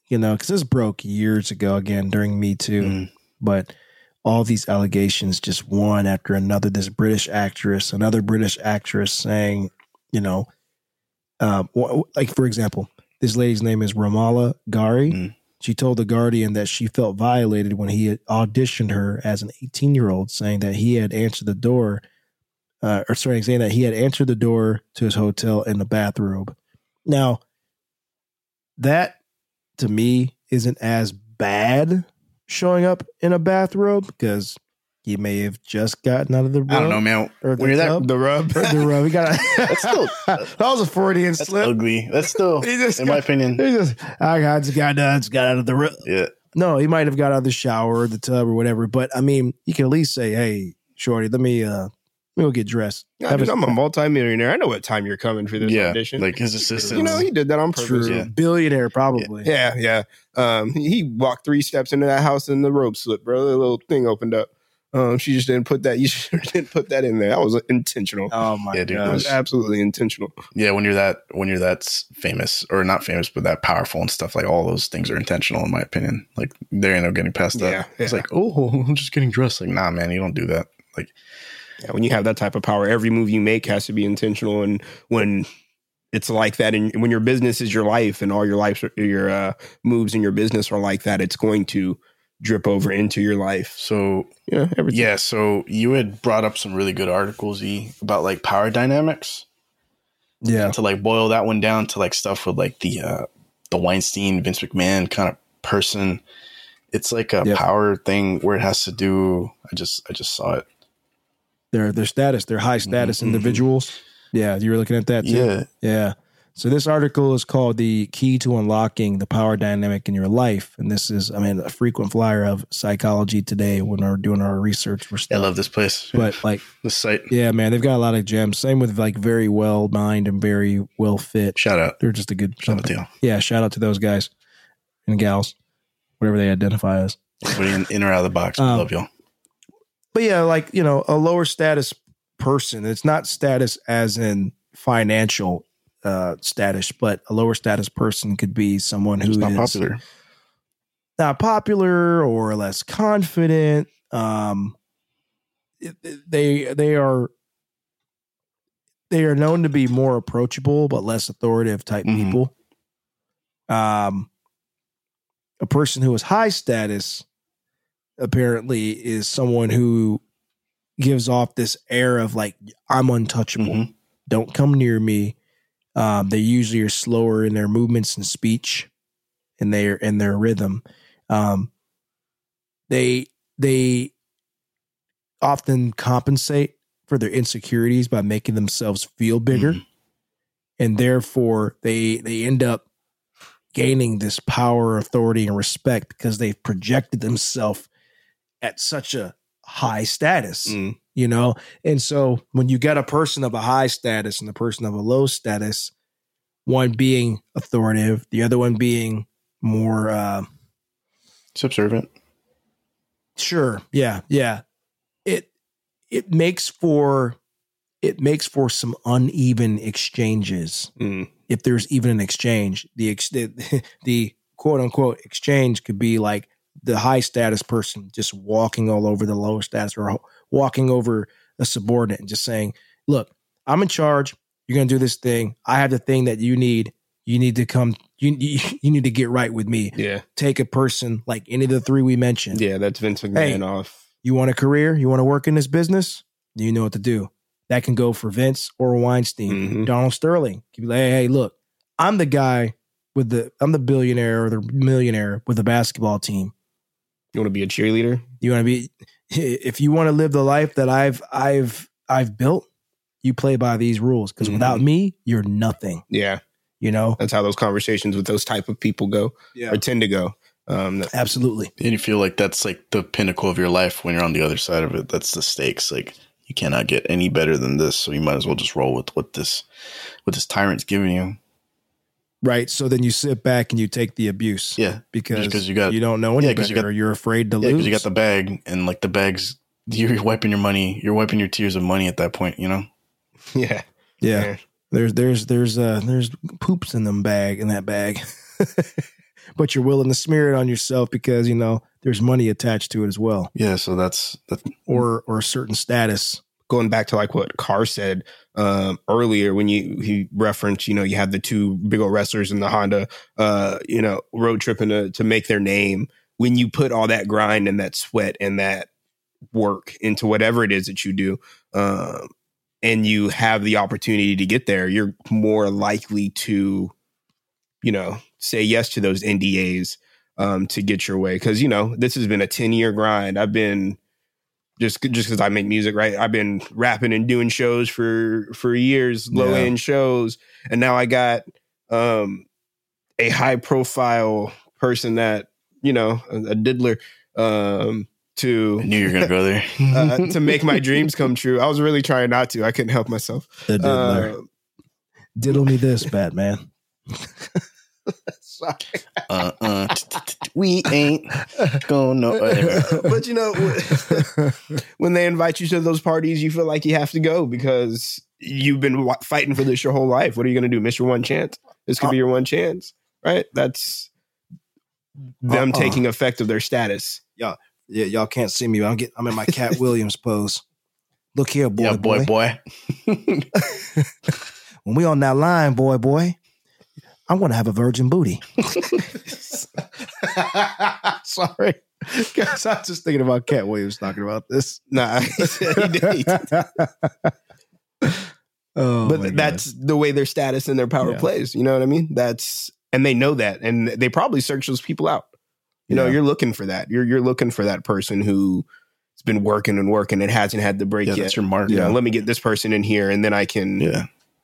S5: You know, because this broke years ago again during Me Too,
S2: Mm.
S5: but all these allegations, just one after another. This British actress, another British actress, saying, you know, um, like for example, this lady's name is Romola Garai.
S2: Mm.
S5: She told the Guardian that she felt violated when he auditioned her as an 18 year old, saying that he had answered the door, uh, or sorry, saying that he had answered the door to his hotel in the bathrobe. Now, that to me isn't as bad showing up in a bathrobe because He may have just gotten out of the.
S2: I don't know, man.
S5: Or the
S2: When you're that,
S5: tub.
S4: The rub.
S5: Or the rub. He got.
S2: That's still-
S5: that was a Freudian
S2: that's
S5: slip.
S2: ugly. That's still,
S5: just
S2: in my opinion.
S5: He just, I got, just got, uh, just got out of the rub.
S2: Yeah.
S5: No, he might have got out of the shower or the tub or whatever. But I mean, you can at least say, "Hey, shorty, let me, uh, let me go get dressed."
S4: Yeah, dude,
S5: a,
S4: I'm a multimillionaire. I know what time you're coming for this
S2: Yeah.
S4: audition.
S2: Like his assistant.
S4: you know, he did that on purpose.
S5: True,
S2: Yeah.
S5: billionaire probably.
S4: Yeah, yeah. Um, he he walked three steps into that house and the rope slipped, bro. The little thing opened up. Um, she just didn't put that. You didn't put that in there. That was intentional.
S5: Oh my
S2: Yeah, dude, it
S5: god!
S4: was absolutely intentional.
S2: yeah, when you're that when you're that famous or not famous, but that powerful and stuff, like all those things are intentional, in my opinion. Like they ain't no getting past that.
S4: Yeah,
S2: It's like, oh, I'm just getting dressed. Like, nah, man, you don't do that. Like,
S4: Yeah, when you have that type of power, every move you make has to be intentional. And when it's like that, and when your business is your life, and all your life, your uh, moves in your business are like that, it's going to drip over into your life.
S2: so
S4: know, everything.
S2: yeah. So you had brought up some really good articles e about like power dynamics.
S5: Yeah,
S2: to like boil that one down to like stuff with like the uh the Weinstein Vince McMahon kind of person. It's like a
S5: Yep.
S2: power thing where it has to do. I just I just saw it.
S5: their their status, their high status
S2: Mhm.
S5: individuals. Yeah, you were looking at that too.
S2: Yeah,
S5: Yeah. So this article is called "The Key to Unlocking the Power Dynamic in Your Life," and this is, I mean, a frequent flyer of Psychology Today when we're doing our research for
S2: I love this place.
S5: But like,
S2: the site.
S5: yeah, man, they've got a lot of gems. Same with like very well mined and very well fit.
S2: Shout out,
S5: They're just a good.
S2: shout out to you.
S5: Yeah, shout out to those guys and gals, whatever they identify as.
S2: In, in or out of the box. I
S5: Um,
S2: love y'all.
S5: but yeah, like you know, a lower status person. It's not status as in financial uh, status, but a lower status person could be someone who's
S2: not popular?
S5: not popular or less confident. Um, they they are they are known to be more approachable but less authoritative type
S2: Mhm.
S5: people. Um, a person who is high status apparently is someone who gives off this air of like I'm untouchable.
S2: Mhm.
S5: Don't come near me. Um, they usually are slower in their movements and speech, and their in their rhythm. Um, they they often compensate for their insecurities by making themselves feel bigger,
S2: Mhm.
S5: and therefore they they end up gaining this power, authority, and respect because they've projected themselves at such a high status
S4: Mm.
S5: you know and so when you get a person of a high status and a person of a low status one being authoritative the other one being more uh
S2: Subservient.
S5: sure yeah yeah it it makes for it makes for some uneven exchanges
S4: Mm.
S5: if there's even an exchange the ex- the, the quote unquote exchange could be like the high status person just walking all over the low status or walking over a subordinate and just saying look i'm in charge you're going to do this thing i have the thing that you need you need to come you, you you need to get right with me
S4: Yeah,
S5: take a person like any of the three we mentioned
S4: yeah. That's Vince McMahon
S5: Hey.
S4: off.
S5: you want a career you want to work in this business you know what to do that can go for vince or weinstein
S4: Mhm.
S5: Donald Sterling. Like, hey, hey, look, I'm the guy with the I'm the billionaire or the millionaire with the basketball team.
S4: You want to be a cheerleader?
S5: You want to be if you want to live the life that I've I've I've built, you play by these rules because
S4: Mhm.
S5: without me, you're nothing.
S4: Yeah,
S5: You know?
S4: that's how those conversations with those type of people go
S5: Yeah.
S4: or tend to go. Um,
S5: Absolutely.
S2: And you feel like that's like the pinnacle of your life when you're on the other side of it. That's the stakes. Like you cannot get any better than this. So you might as well just roll with what this what this tyrant's giving you.
S5: Right. So then you sit back and you take the abuse.
S2: Yeah.
S5: Because
S2: Just 'cause you got-
S5: you don't know any
S2: yeah, 'cause
S5: better
S2: you got-
S5: or you're afraid to
S2: Yeah,
S5: lose.
S2: because you got the bag and like the bags you're wiping your money, you're wiping your tears of money at that point, you know?
S4: yeah,
S5: yeah. There's there's there's uh there's poops in them bag in that bag. but you're willing to smear it on yourself because you know there's money attached to it as well.
S2: Yeah, so that's that
S5: Or or a certain status.
S4: Going back to like what Carr said um, earlier when you he referenced, you know, you had the two big old wrestlers in the Honda, uh, you know, road tripping to to make their name. When you put all that grind and that sweat and that work into whatever it is that you do, um, and you have the opportunity to get there, you're more likely to, you know, say yes to those NDAs um, to get your way. Because you know this has been a ten year grind. I've been just just because I make music, right? I've been rapping and doing shows for for years, low
S2: Yeah.
S4: end shows, and now I got um a high profile person that you know a, a diddler um to
S2: I knew you were gonna go there.
S4: uh, to make my dreams come true. I was really trying not to. I couldn't help myself.
S5: The diddler.
S4: Uh,
S5: Diddle me this, Batman.
S4: sorry.
S2: uh, uh, we ain't going no. uh,
S4: but you know, when they invite you to those parties, you feel like you have to go because you've been fighting for this your whole life. What are you going to do? Miss your one chance? This could be your one chance, right? That's them
S5: Uh-uh.
S4: taking effect of their status.
S5: Yeah, y'all can't see me. but I'm get, I'm in my Katt Williams pose. Look here, boy,
S2: yeah, boy,
S5: boy.
S2: boy.
S5: When we on that line, boy, boy, I'm gonna have a virgin booty. Sorry, guys. I was just thinking about Katt Williams talking about this.
S4: Nah.
S5: Oh,
S4: but
S5: God.
S4: that's the way their status and their power
S5: Yeah.
S4: plays. You know what I mean? That's and they know that, and they probably search those people out. You know, you're looking for that. You're you're looking for that person who's been working and working and hasn't had the break
S2: Yeah,
S4: yet.
S2: that's your mark.
S4: you know, let me get this person in here, and then I can
S2: yeah,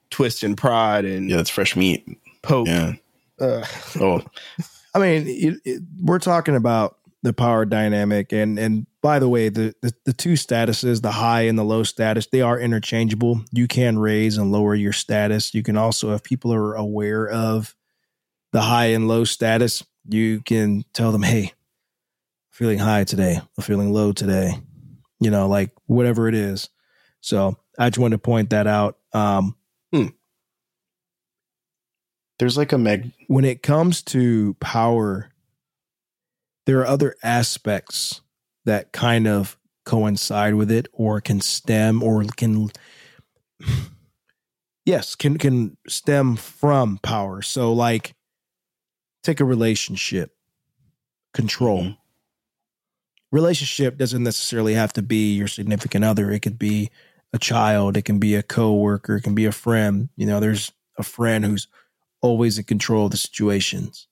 S4: twist and prod and
S2: yeah. That's fresh meat.
S4: Poke.
S2: Yeah.
S4: Uh,
S2: Oh,
S5: I mean, it, it, we're talking about the power dynamic, and and by the way, the, the the two statuses, the high and the low status, they are interchangeable. You can raise and lower your status. You can also, if people are aware of the high and low status, you can tell them, "Hey, feeling high today. I'm feeling low today." You know, like whatever it is. So I just wanted to point that out. Um,
S2: there's like a meg.
S5: when it comes to power, there are other aspects that kind of coincide with it or can stem or can yes, can can stem from power. So like take a relationship. Control.
S2: Mhm.
S5: Relationship doesn't necessarily have to be your significant other. It could be a child, it can be a coworker, it can be a friend. You know, there's a friend who's always in control of the situations.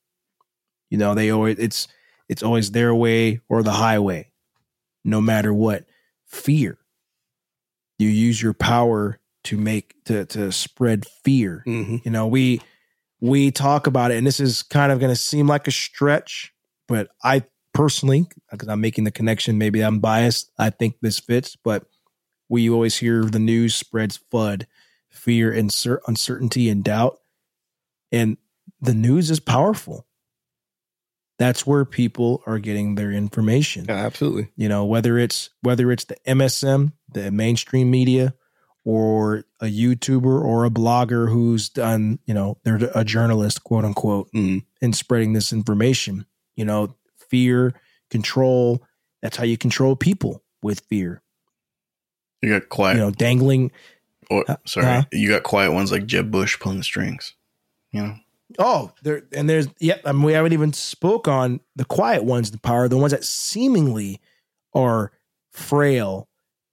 S5: You know, they always it's it's always their way or the highway, no matter what. Fear. You use your power to make to to spread fear.
S4: mhm.
S5: You know, we we talk about it, and this is kind of going to seem like a stretch, but I personally, because I'm making the connection, maybe I'm biased. I think this fits, but we always hear the news spreads FUD, fear, and cer- uncertainty and doubt, and the news is powerful. That's where people are getting their information
S4: Yeah, absolutely.
S5: you know whether it's whether it's the msm the mainstream media or a youtuber or a blogger who's done you know they're a journalist quote unquote
S4: Mhm.
S5: in spreading this information you know fear control that's how you control people with fear
S2: You got quiet.
S5: you know dangling
S2: or,
S5: uh,
S2: sorry,
S5: huh?
S2: you got quiet ones like Jeb Bush pulling the strings. You know,
S5: oh there and there's yep I mean, we haven't even spoke on the quiet ones the power the ones that seemingly are frail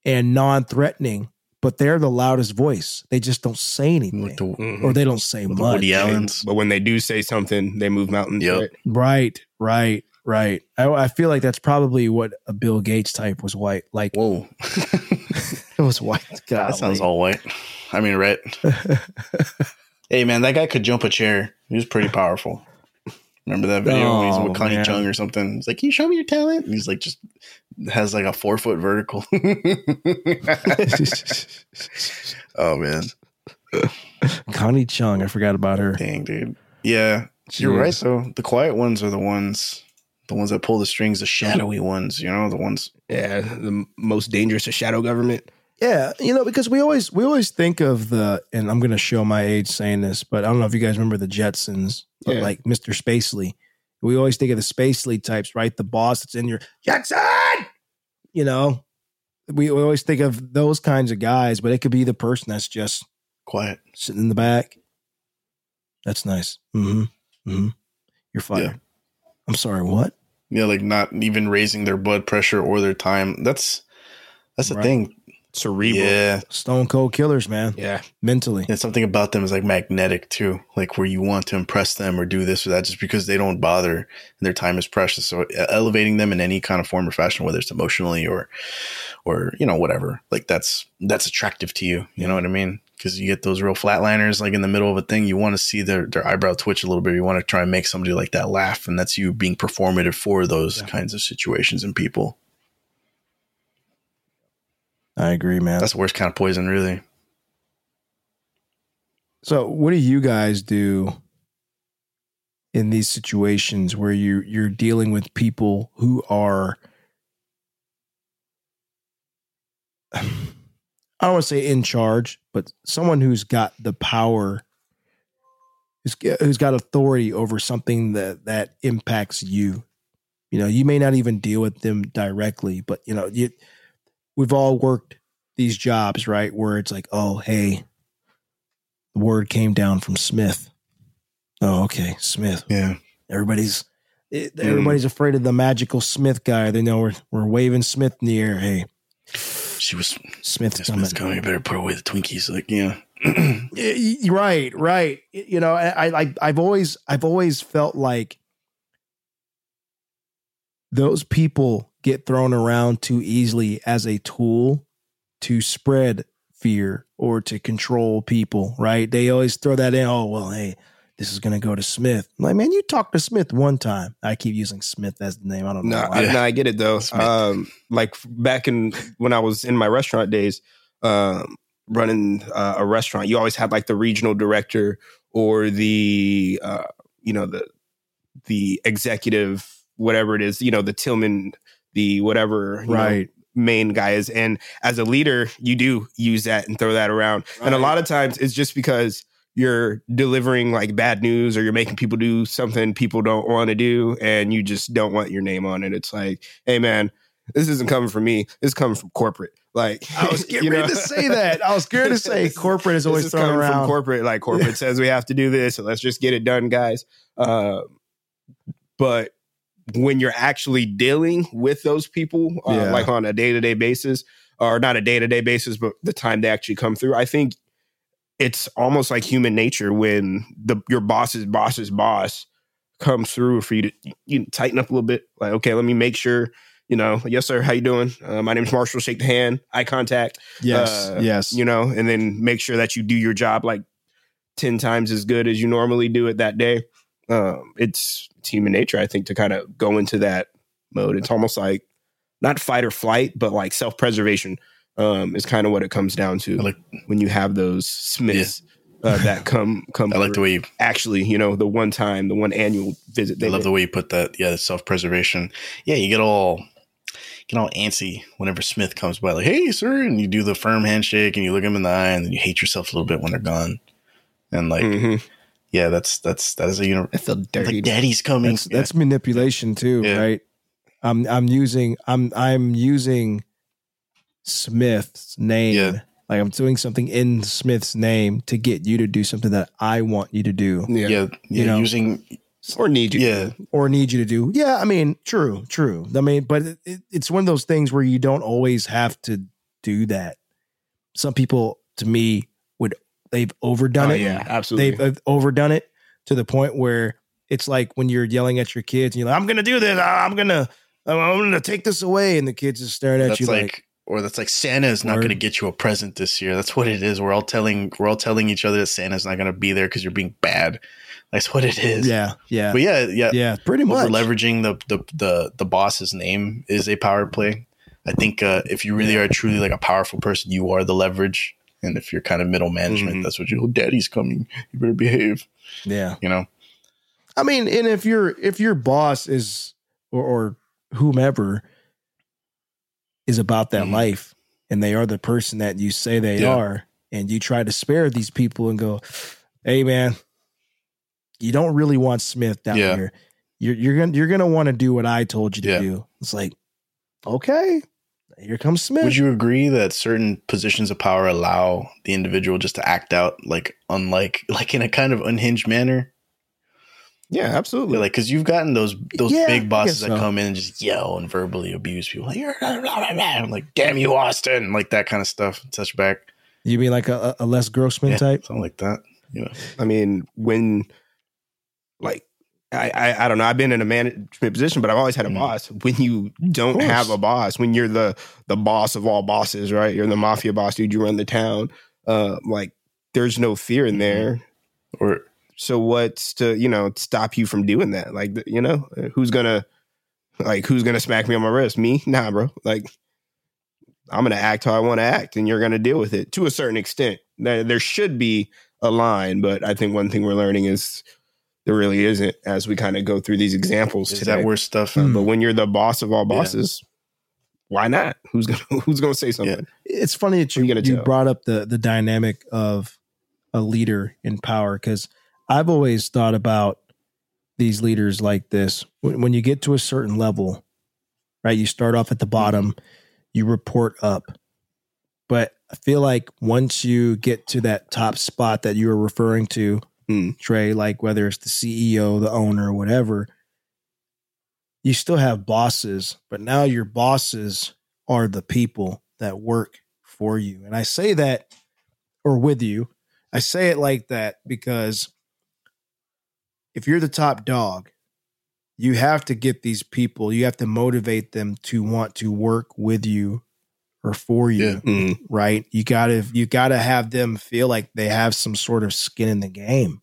S5: and non-threatening but they're the loudest voice they just don't say anything
S2: with the,
S4: Mhm.
S5: or they don't say
S2: with
S5: much.
S2: Woody Allen's.
S4: But when they do say something, they move mountains.
S2: Yep.
S4: right?
S5: Right, right, right. I, I feel like that's probably what a Bill Gates type was white. Like
S2: Whoa,
S5: it was white. God,
S2: that sounds all white. I mean, red. hey, man, that guy could jump a chair. He was pretty powerful. Remember that video? when he's
S5: Oh,
S2: with Connie
S5: man.
S2: Chung or something. He's like, "Can you show me your talent?" And he's like, just has like a four foot vertical. oh man,
S5: Connie Chung. I forgot about her.
S2: dang, dude. Yeah, you're right.
S5: Jeez.
S2: though. the quiet ones are the ones, the ones that pull the strings, the shadowy ones. You know, the ones.
S4: Yeah, the most dangerous is shadow government.
S5: Yeah, you know, because we always we always think of the, and I'm going to show my age saying this, but I don't know if you guys remember the Jetsons, but
S4: Yeah.
S5: like Mr. Spacely. We always think of the Spacely types, right? The boss that's in your Jackson. You know, we, we always think of those kinds of guys, but it could be the person that's just
S2: Quiet.
S5: sitting in the back. That's nice. Mm-hmm. Mm-hmm. You're fired.
S2: Yeah.
S5: I'm sorry. What?
S2: Yeah, like not even raising their blood pressure or their time. That's that's the
S5: Right.
S2: thing.
S4: Cerebral.
S2: Yeah.
S5: Stone cold killers, man.
S4: Yeah.
S5: Mentally.
S2: And something about them is like magnetic too, like where you want to impress them or do this or that just because they don't bother and their time is precious. So elevating them in any kind of form or fashion, whether it's emotionally or, or, you know, whatever, like that's, that's attractive to you. You know what I mean? Cause you get those real flatliners like in the middle of a thing. You want to see their, their eyebrow twitch a little bit. You want to try and make somebody like that laugh. And that's you being performative for those kinds of situations and people.
S5: I agree, man.
S2: That's the worst kind of poison, really.
S5: So, what do you guys do in these situations where you you're dealing with people who are I don't want to say in charge, but someone who's got the power who's, who's got authority over something that that impacts you. You know, you may not even deal with them directly, but you know, you we've all worked these jobs, right? Where it's like, oh, hey, the word came down from Smith. Oh, okay, Smith.
S2: Yeah.
S5: Everybody's it, everybody's afraid of the magical Smith guy. They know we're we're waving Smith in the air. Hey,
S2: She was
S5: Smith's coming.
S2: Smith's coming. You better put away the Twinkies. Like, yeah.
S5: Right, right. You know, I, I I've always I've always felt like those people get thrown around too easily as a tool to spread fear or to control people, right? They always throw that in. Oh, well, hey, this is going to go to Smith. I'm like, man, you talked to Smith one time. I keep using Smith as the name. I don't know.
S4: No. I, no, I get it though. Um, like back in when I was in my restaurant days, um, running uh, a restaurant, you always had like the regional director or the uh, you know the the executive, whatever it is, you know, the Tillman, the whatever, you know,
S5: right.
S4: main guy is. And as a leader, you do use that and throw that around. And a lot of times it's just because you're delivering like bad news or you're making people do something people don't want to do and you just don't want your name on it. It's like, hey man, this isn't coming from me. This is coming from corporate. Like
S5: I was getting
S4: you
S5: ready
S4: know?
S5: to say that. I was scared to say corporate is always
S4: this
S5: thrown
S4: coming
S5: around.
S4: from corporate. Like corporate says we have to do this, so let's just get it done, guys. Uh, but when you're actually dealing with those people, uh,
S5: Yeah.
S4: like on a day to day basis, or not a day to day basis, but the time they actually come through, I think it's almost like human nature when the your boss's boss's boss comes through for you to you tighten up a little bit. Like, okay, let me make sure. You know, yes, sir. How you doing? Uh, my name's Marshall. Shake the hand, eye contact
S5: Yes,
S4: Uh,
S5: yes.
S4: you know, and then make sure that you do your job like 10 times as good as you normally do it that day. Um, it's, it's human nature, I think, to kind of go into that mode. It's almost like not fight or flight, but like self preservation um, is kind of what it comes down to
S2: like-
S4: when you have those Smiths uh, that come come.
S2: I like the way you
S4: actually, you know, the one time, the one annual visit.
S2: I love
S4: did.
S2: the way you put that. Yeah, self preservation. Yeah, you get all get all antsy whenever Smith comes by, like, "Hey, sir," and you do the firm handshake and you look him in the eye, and then you hate yourself a little bit when they're gone. And like,
S4: Mhm.
S2: Yeah, that's that's that is a uni-
S4: I feel dirty.
S2: like Daddy's coming.
S5: That's that's manipulation too,
S2: Yeah.
S5: right? I'm I'm using I'm I'm using Smith's name.
S2: Yeah.
S5: Like I'm doing something in Smith's name to get you to do something that I want you to do
S2: yeah,
S4: yeah.
S2: yeah,
S5: You know.
S2: using
S4: Or need you.
S2: yeah,
S5: or need you to do. Yeah, I mean, true, true. I mean, but it, it, it's one of those things where you don't always have to do that. Some people, to me, would they've overdone
S4: Oh,
S5: it.
S4: yeah, absolutely.
S5: They've uh, overdone it to the point where it's like when you're yelling at your kids and you're like, "I'm gonna do this. I'm gonna, I'm gonna take this away," and the kids is staring at
S2: that's
S5: you
S2: like,
S5: like,
S2: or that's like Santa's not going to get you a present this year. That's what it is. We're all telling we're all telling each other that Santa's not going to be there because you're being bad. That's what it is.
S5: "Yeah, yeah,
S2: But yeah, yeah,
S5: yeah, pretty much."
S2: over leveraging the, the the the boss's name is a power play. I think uh, if you really are truly like a powerful person, you are the leverage. And if you're kind of middle management,
S4: Mhm.
S2: that's what you. Oh, daddy's coming. You better behave.
S5: Yeah,
S2: You know.
S5: I mean, and if your if your boss is or, or whomever is about that
S2: Mhm.
S5: life, and they are the person that you say they
S2: Yeah.
S5: are, and you try to spare these people and go, "Hey, man, you don't really want Smith down
S2: Yeah.
S5: here. You're you're gonna you're gonna want to do what I told you to
S2: Yeah.
S5: do." It's like, okay, here comes Smith.
S2: Would you agree that certain positions of power allow the individual just to act out like unlike like in a kind of unhinged manner?
S4: Yeah, absolutely.
S2: like because you've gotten those those
S5: Yeah,
S2: big bosses
S5: guess
S2: that come in and just yell and verbally abuse people like you're blah, blah, blah, blah. I'm like damn you Austin like that kind of stuff touch back
S5: You mean like a, a Les Grossman
S2: yeah,
S5: type?
S2: something like that you know
S4: I mean, when like I, I I don't know, I've been in a management position, but I've always had a
S2: Mhm.
S4: boss. When you don't have a boss, when you're the the boss of all bosses, right? You're the mafia boss, dude. You run the town. Uh, like there's no fear in there.
S2: or
S4: So what's to you know stop you from doing that? Like you know, who's gonna like who's gonna smack me on my wrist? Me? Nah, bro. Like I'm gonna act how I want to act, and you're gonna deal with it to a certain extent. There, there should be a line, but I think one thing we're learning is there really isn't as we kind of go through these examples
S2: is
S4: today.
S2: that where stuff
S5: Hmm.
S4: but when you're the boss of all
S2: Yeah.
S4: bosses, why not? Who's gonna Who's gonna say something?
S5: It's funny that you,
S4: you
S5: you brought up the the dynamic of a leader in power because I've always thought about these leaders like this. When, when you get to a certain level, right? You start off at the bottom, you report up, but I feel like once you get to that top spot that you were referring to,
S4: Hmm.
S5: Trey, like whether it's the CEO, the owner, whatever, you still have bosses, but now your bosses are the people that work for you. And I say that or with you. I say it like that because if you're the top dog, you have to get these people, you have to motivate them to want to work with you or for you,
S2: Yeah.
S4: Mm.
S5: right? You got to you got to have them feel like they have some sort of skin in the game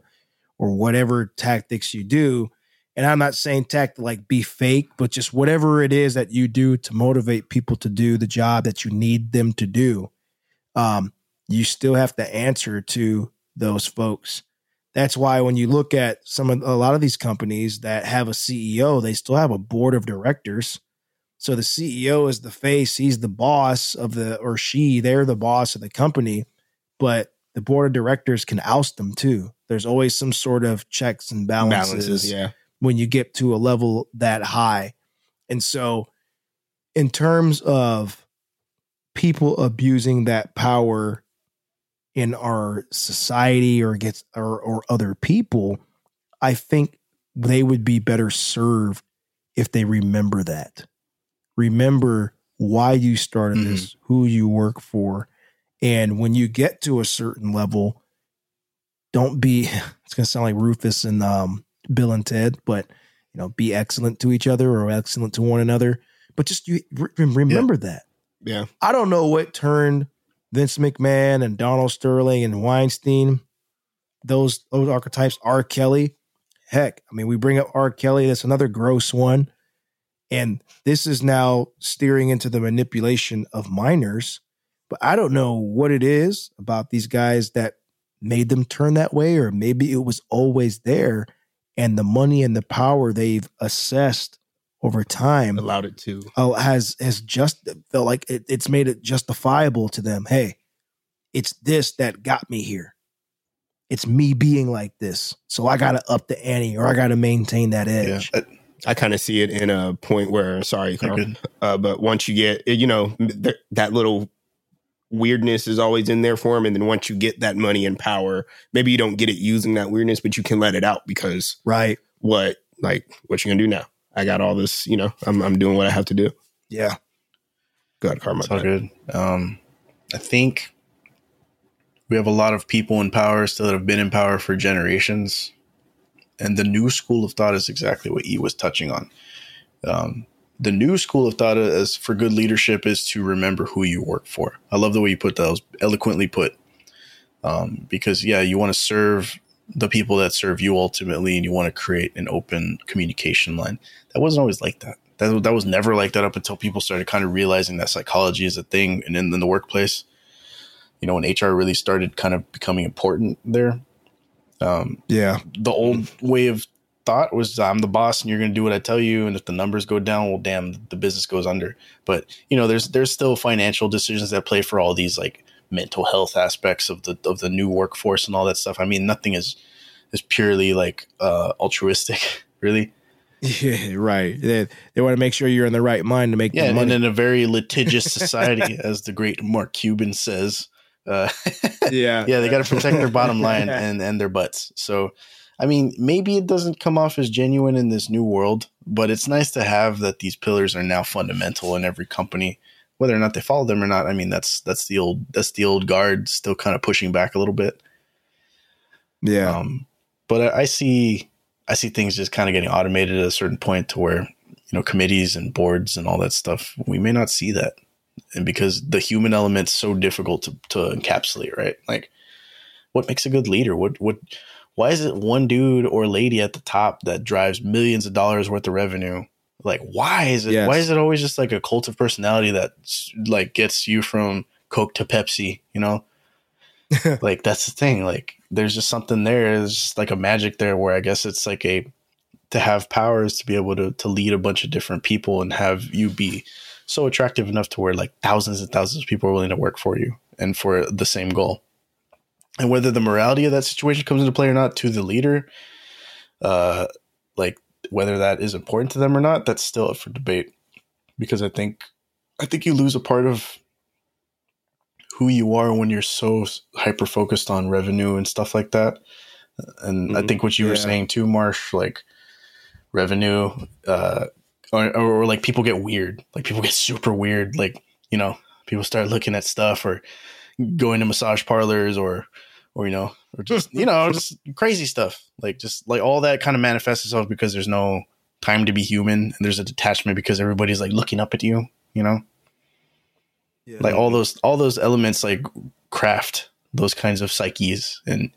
S5: or whatever tactics you do. And I'm not saying tactic like be fake, but just whatever it is that you do to motivate people to do the job that you need them to do. Um, you still have to answer to those folks. That's why when you look at some of a lot of these companies that have a CEO, they still have a board of directors. So the CEO is the face, he's the boss of the or she, they're the boss of the company, but the board of directors can oust them too. There's always some sort of checks and balances,
S4: Balances, yeah.
S5: when you get to a level that high. And so, in terms of people abusing that power in our society or against or, or other people, I think they would be better served if they remember that. Remember why you started
S2: Mhm.
S5: this, who you work for. And when you get to a certain level, don't be it's gonna sound like Rufus and um Bill and Ted, but you know, be excellent to each other or excellent to one another. But just you re- remember that.
S4: Yeah.
S5: I don't know what turned Vince McMahon and Donald Sterling and Weinstein, those those archetypes, R. Kelly. Heck, I mean, we bring up R. Kelly, that's another gross one. And this is now steering into the manipulation of minors. But I don't know what it is about these guys that made them turn that way, or maybe it was always there. And the money and the power they've assessed over time
S4: Allowed it to.
S5: oh, has has just felt like it, it's made it justifiable to them. Hey, it's this that got me here. It's me being like this, so I got to up the ante or I got to maintain that edge.
S2: I,
S4: I kind of see it in a point where, sorry,
S2: Carr,
S4: uh, but once you get, you know, th- that little weirdness is always in there for him. And then once you get that money and power, maybe you don't get it using that weirdness, but you can let it out because
S5: Right?
S4: what, like, what you gonna do now? I got all this, you know, I'm, I'm doing what I have to do.
S5: Yeah.
S4: Go ahead, Carr.
S2: It's all good. Um, I think we have a lot of people in power still that have been in power for generations, and the new school of thought is exactly what E was touching on. Um, the new school of thought is for good leadership is to remember who you work for. I love the way you put that. Was eloquently put. Um, because yeah, you want to serve the people that serve you ultimately, and you want to create an open communication line. That wasn't always like that. That, that was never like that up until people started kind of realizing that psychology is a thing and in, in the workplace. You know, when HR really started kind of becoming important there. Um,
S5: Yeah.
S2: the old way of thought was I'm the boss and you're going to do what I tell you. And if the numbers go down, well, damn, the business goes under. But you know, there's there's still financial decisions that play for all these like mental health aspects of the of the new workforce and all that stuff. I mean, nothing is is purely like uh, altruistic, really.
S5: Yeah. Right. They, they want to make sure you're in the right mind to make
S2: Yeah, and in a very litigious society, as the great Mark Cuban says, uh,
S5: yeah.
S2: yeah, they got to protect their bottom line and and their butts. So I mean, maybe it doesn't come off as genuine in this new world, but it's nice to have that these pillars are now fundamental in every company, whether or not they follow them or not. I mean, that's that's the old that's the old guard still kind of pushing back a little bit.
S5: Yeah.
S2: Um, but I, I see I see things just kind of getting automated at a certain point to where you know committees and boards and all that stuff we may not see that, and because the human element's so difficult to to encapsulate, right? Like, what makes a good leader? What what why is it one dude or lady at the top that drives millions of dollars worth of revenue? Like, why is it?
S5: Yes.
S2: Why is it always just like a cult of personality that like gets you from Coke to Pepsi? You know, like that's the thing. Like, there's just something there. There's just like a magic there where I guess it's like a to have powers to be able to to lead a bunch of different people and have you be so attractive enough to where like thousands and thousands of people are willing to work for you and for the same goal. And whether the morality of that situation comes into play or not to the leader uh like whether that is important to them or not that's still up for debate. Because i think i think you lose a part of who you are when you're so hyper focused on revenue and stuff like that. And i
S4: Mhm.
S2: think what you were saying too marsh like revenue uh or, or like people get weird. Like people get super weird. Like you know people start looking at stuff or going to massage parlors or or you know or just you know just crazy stuff. Like just like all that kind of manifests itself because there's no time to be human and there's a detachment because everybody's like looking up at you you know? Like all those all those elements like craft those kinds of psyches and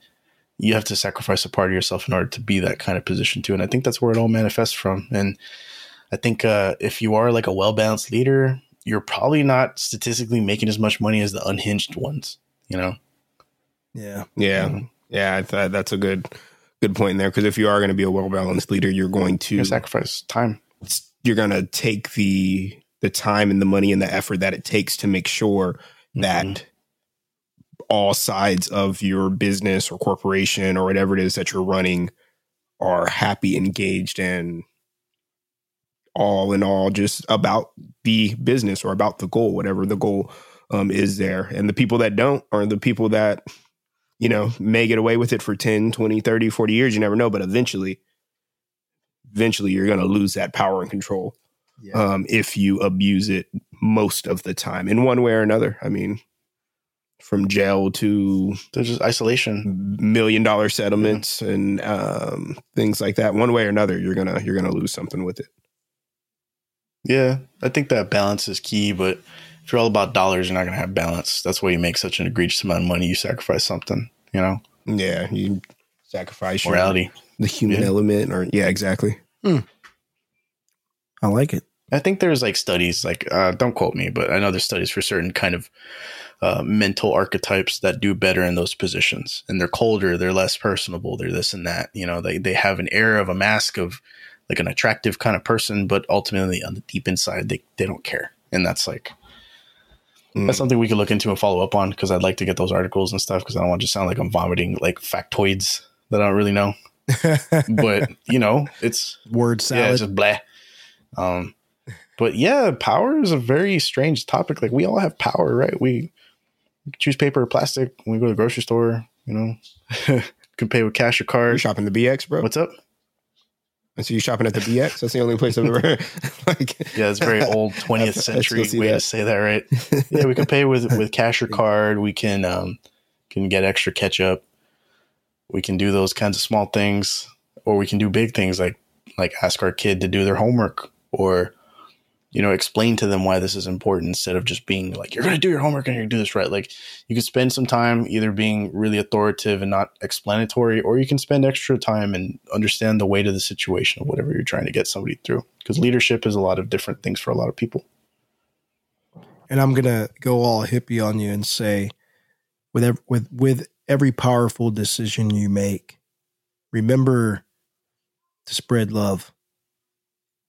S2: you have to sacrifice a part of yourself in order to be that kind of position too. And i think that's where it all manifests from. And i think uh, if you are like a well-balanced leader you're probably not statistically making as much money as the unhinged ones you know
S5: yeah.
S4: Yeah,
S2: Mhm.
S4: yeah, I thought that's a good good point there because if you are going to be a well balanced leader, you're going to
S2: gotta sacrifice time
S4: you're going to take the the time and the money and the effort that it takes to make sure that
S2: Mhm.
S4: all sides of your business or corporation or whatever it is that you're running are happy, engaged, and all in all just about the business or about the goal, whatever the goal um, is there. And the people that don't are the people that, you know, may get away with it for 10, 20, 30, 40 years. You never know. But eventually, eventually you're going to lose that power and control
S5: Yeah.
S4: um, if you abuse it most of the time in one way or another. I mean, from jail to
S2: there's just isolation
S4: million dollar settlements and um, things like that. One way or another, you're gonna you're gonna lose something with it.
S2: Yeah i think that balance is key but if you're all about dollars you're not gonna have balance that's why you make such an egregious amount of money you sacrifice something you know
S4: Yeah, you sacrifice your-
S2: morality
S4: the human
S2: Yeah.
S4: element, or yeah, exactly.
S5: I like it.
S2: I think there's like studies, like uh, don't quote me, but I know there's studies for certain kind of uh, mental archetypes that do better in those positions, and they're colder, they're less personable, they're this and that. You know, they they have an air of a mask of like an attractive kind of person, but ultimately on the deep inside, they they don't care, and that's like
S4: Mm.
S2: that's something we could look into and follow up on because I'd like to get those articles and stuff because I don't want to just sound like I'm vomiting like factoids that I don't really know, but you know, it's
S5: Word
S2: yeah,
S5: salad.
S2: it's just blah. Um, but yeah, power is a very strange topic. Like we all have power, right? We choose paper or plastic when we go to the grocery store. You know, can pay with cash or
S4: You're
S2: card.
S4: shopping the BX, bro.
S2: What's up?
S4: I see you shopping at the BX. That's the only place I've ever like.
S2: Yeah, it's very old 20th century way
S4: that.
S2: to say that, right? Yeah, we can pay with with cash or card. We can um can get extra ketchup. We can do those kinds of small things, or we can do big things like like ask our kid to do their homework, or you know explain to them why this is important instead of just being like you're going to do your homework and you're going to do this right. Like you could spend some time either being really authoritative and not explanatory, or you can spend extra time and understand the weight of the situation of whatever you're trying to get somebody through. Because leadership is a lot of different things for a lot of people.
S5: and I'm gonna go all hippie on you and say, with ev- with with every powerful decision you make, remember to spread love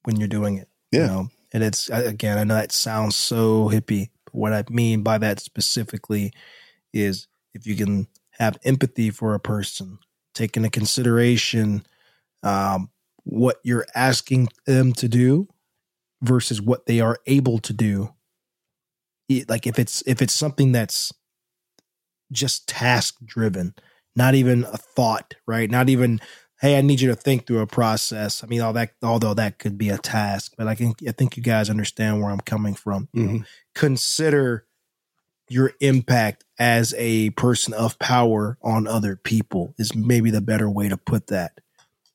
S5: when you're doing it.
S2: Yeah.
S5: You know? And it's again, I know that sounds so hippie, but what I mean by that specifically is if you can have empathy for a person, take into consideration um, what you're asking them to do versus what they are able to do. Like if it's if it's something that's just task driven not even a thought right? Not even hey, I need you to think through a process. I mean, all that, although that could be a task, but I can, I think you guys understand where I'm coming from. Know,
S4: Mhm.
S5: consider your impact as a person of power on other people is maybe the better way to put that.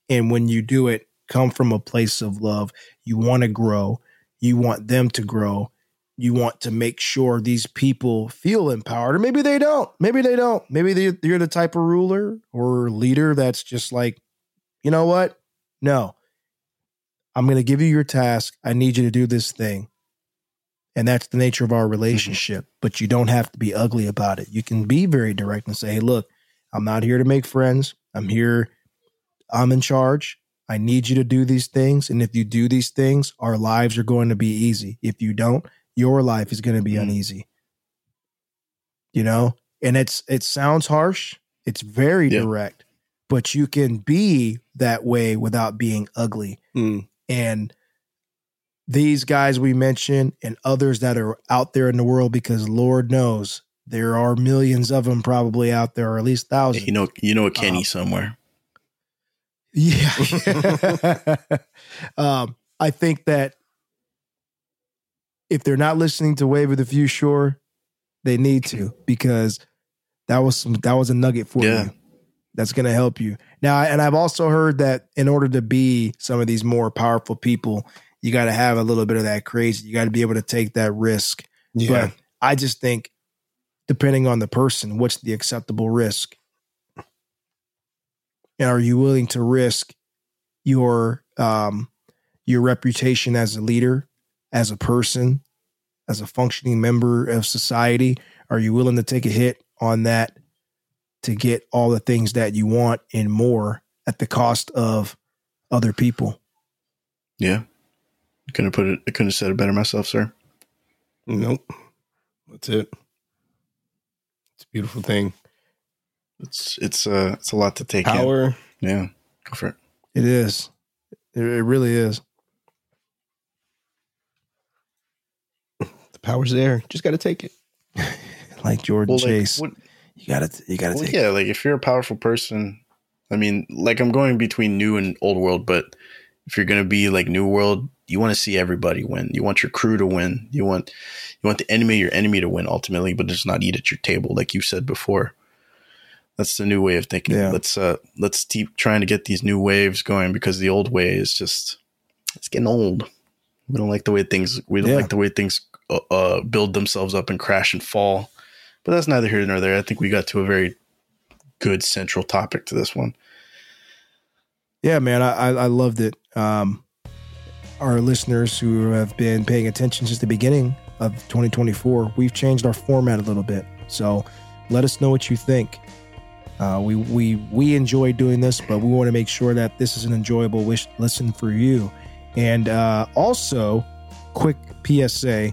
S5: And when you do it, come from a place of love. You want to grow. You want them to grow. You want to make sure these people feel empowered, or maybe they don't. Maybe they don't. Maybe they, you're the type of ruler or leader that's just like, you know what? No, I'm going to give you your task. I need you to do this thing. And that's the nature of our relationship. But you don't have to be ugly about it. You can be very direct and say, hey, look, I'm not here to make friends. I'm here. I'm in charge. I need you to do these things. And if you do these things, our lives are going to be easy. If you don't, your life is going to be
S2: Mhm.
S5: uneasy. You know? And it's it sounds harsh. It's very
S2: Yeah.
S5: direct, but you can be that way without being ugly
S4: Mm.
S5: and these guys we mentioned and others that are out there in the world because lord knows there are millions of them probably out there or at least thousands
S2: You know, you know a Kenny
S5: Um,
S2: somewhere.
S5: yeah um i think that if they're not listening to wave of the few shore they need to because that was some that was a nugget for
S2: Yeah.
S5: you that's going to help you. Now and i've also heard that in order to be some of these more powerful people you got to have a little bit of that crazy you got to be able to take that risk.
S4: Yeah.
S5: but i just think depending on the person what's the acceptable risk? And are you willing to risk your um your reputation as a leader as a person as a functioning member of society? Are you willing to take a hit on that to get all the things that you want and more at the cost of other people
S2: Yeah. Couldn't put it. I couldn't have said it better myself, sir.
S4: Nope. That's it. It's a beautiful thing.
S2: It's it's uh it's a lot to take in.
S4: Power.
S2: Yeah. Go for it.
S5: it is it, it really is
S4: The power's there. Just got to take it.
S5: like jordan
S2: Well, like,
S5: chase
S2: what,
S5: you gotta you gotta
S2: well,
S5: take
S2: yeah, like if you're a powerful person, I mean, like I'm going between new and old world, but if you're gonna be like new world, you want to see everybody win. You want your crew to win. You want you want the enemy, your enemy, to win ultimately, but just not eat at your table, like you said before. That's the new way of thinking.
S5: Yeah.
S2: Let's uh let's keep trying to get these new waves going because the old way is just it's getting old. We don't like the way things we don't
S5: Yeah.
S2: like the way things uh, uh build themselves up and crash and fall. But that's neither here nor there. I think we got to a very good central topic to this one.
S5: Yeah, man, I I, loved it. Um, our listeners who have been paying attention since the beginning of 2024, we've changed our format a little bit. So let us know what you think. Uh, we we we enjoy doing this, but we want to make sure that this is an enjoyable wish listen for you. And uh, also, quick PSA: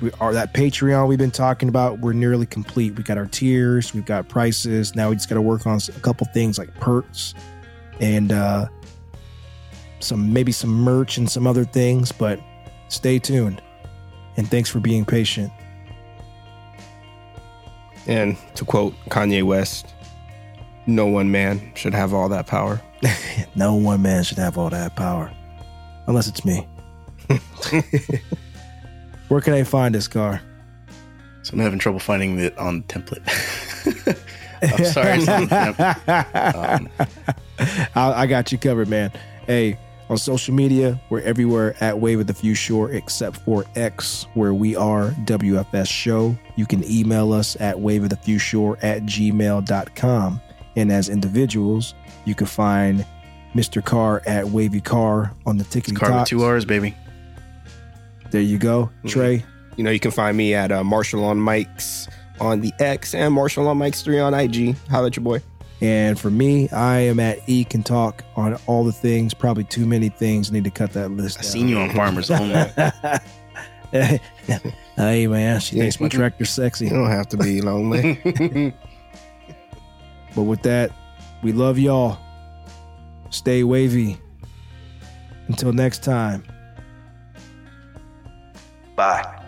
S5: we are that Patreon we've been talking about. We're nearly complete. We got our tiers, we've got prices. Now we just got to work on a couple things like perks and uh, some maybe some merch and some other things. But stay tuned, and thanks for being patient.
S4: And to quote Kanye West, no one man should have all that power.
S5: No one man should have all that power, unless it's me. Where can I find this car?
S2: So I'm having trouble finding it on the template. I'm sorry. it's on the temp- um,
S5: I, I got you covered, man. Hey, on social media, we're everywhere at Wave of the Few Shore, except for X, where we are WFS Show. You can email us at wave of the few shore at gmail.com. And as individuals, you can find Mr. Carr at Wavy Carr on the Tickety
S2: car with two R's, baby.
S5: There you go. Trey,
S4: You know, you can find me at uh, Marshall on Mikes on the X and Marshall on Mikes 3 on IG. How about your boy.
S5: And for me, I am at E Can Talk on all the things, probably too many things. Need to cut that list
S2: I
S5: down.
S2: seen you on Farmers Only.
S5: hey man, she
S4: Yeah.
S5: thinks my tractor's sexy.
S4: You don't have to be lonely.
S5: But with that, we love y'all. Stay wavy. Until next time.
S3: Bye.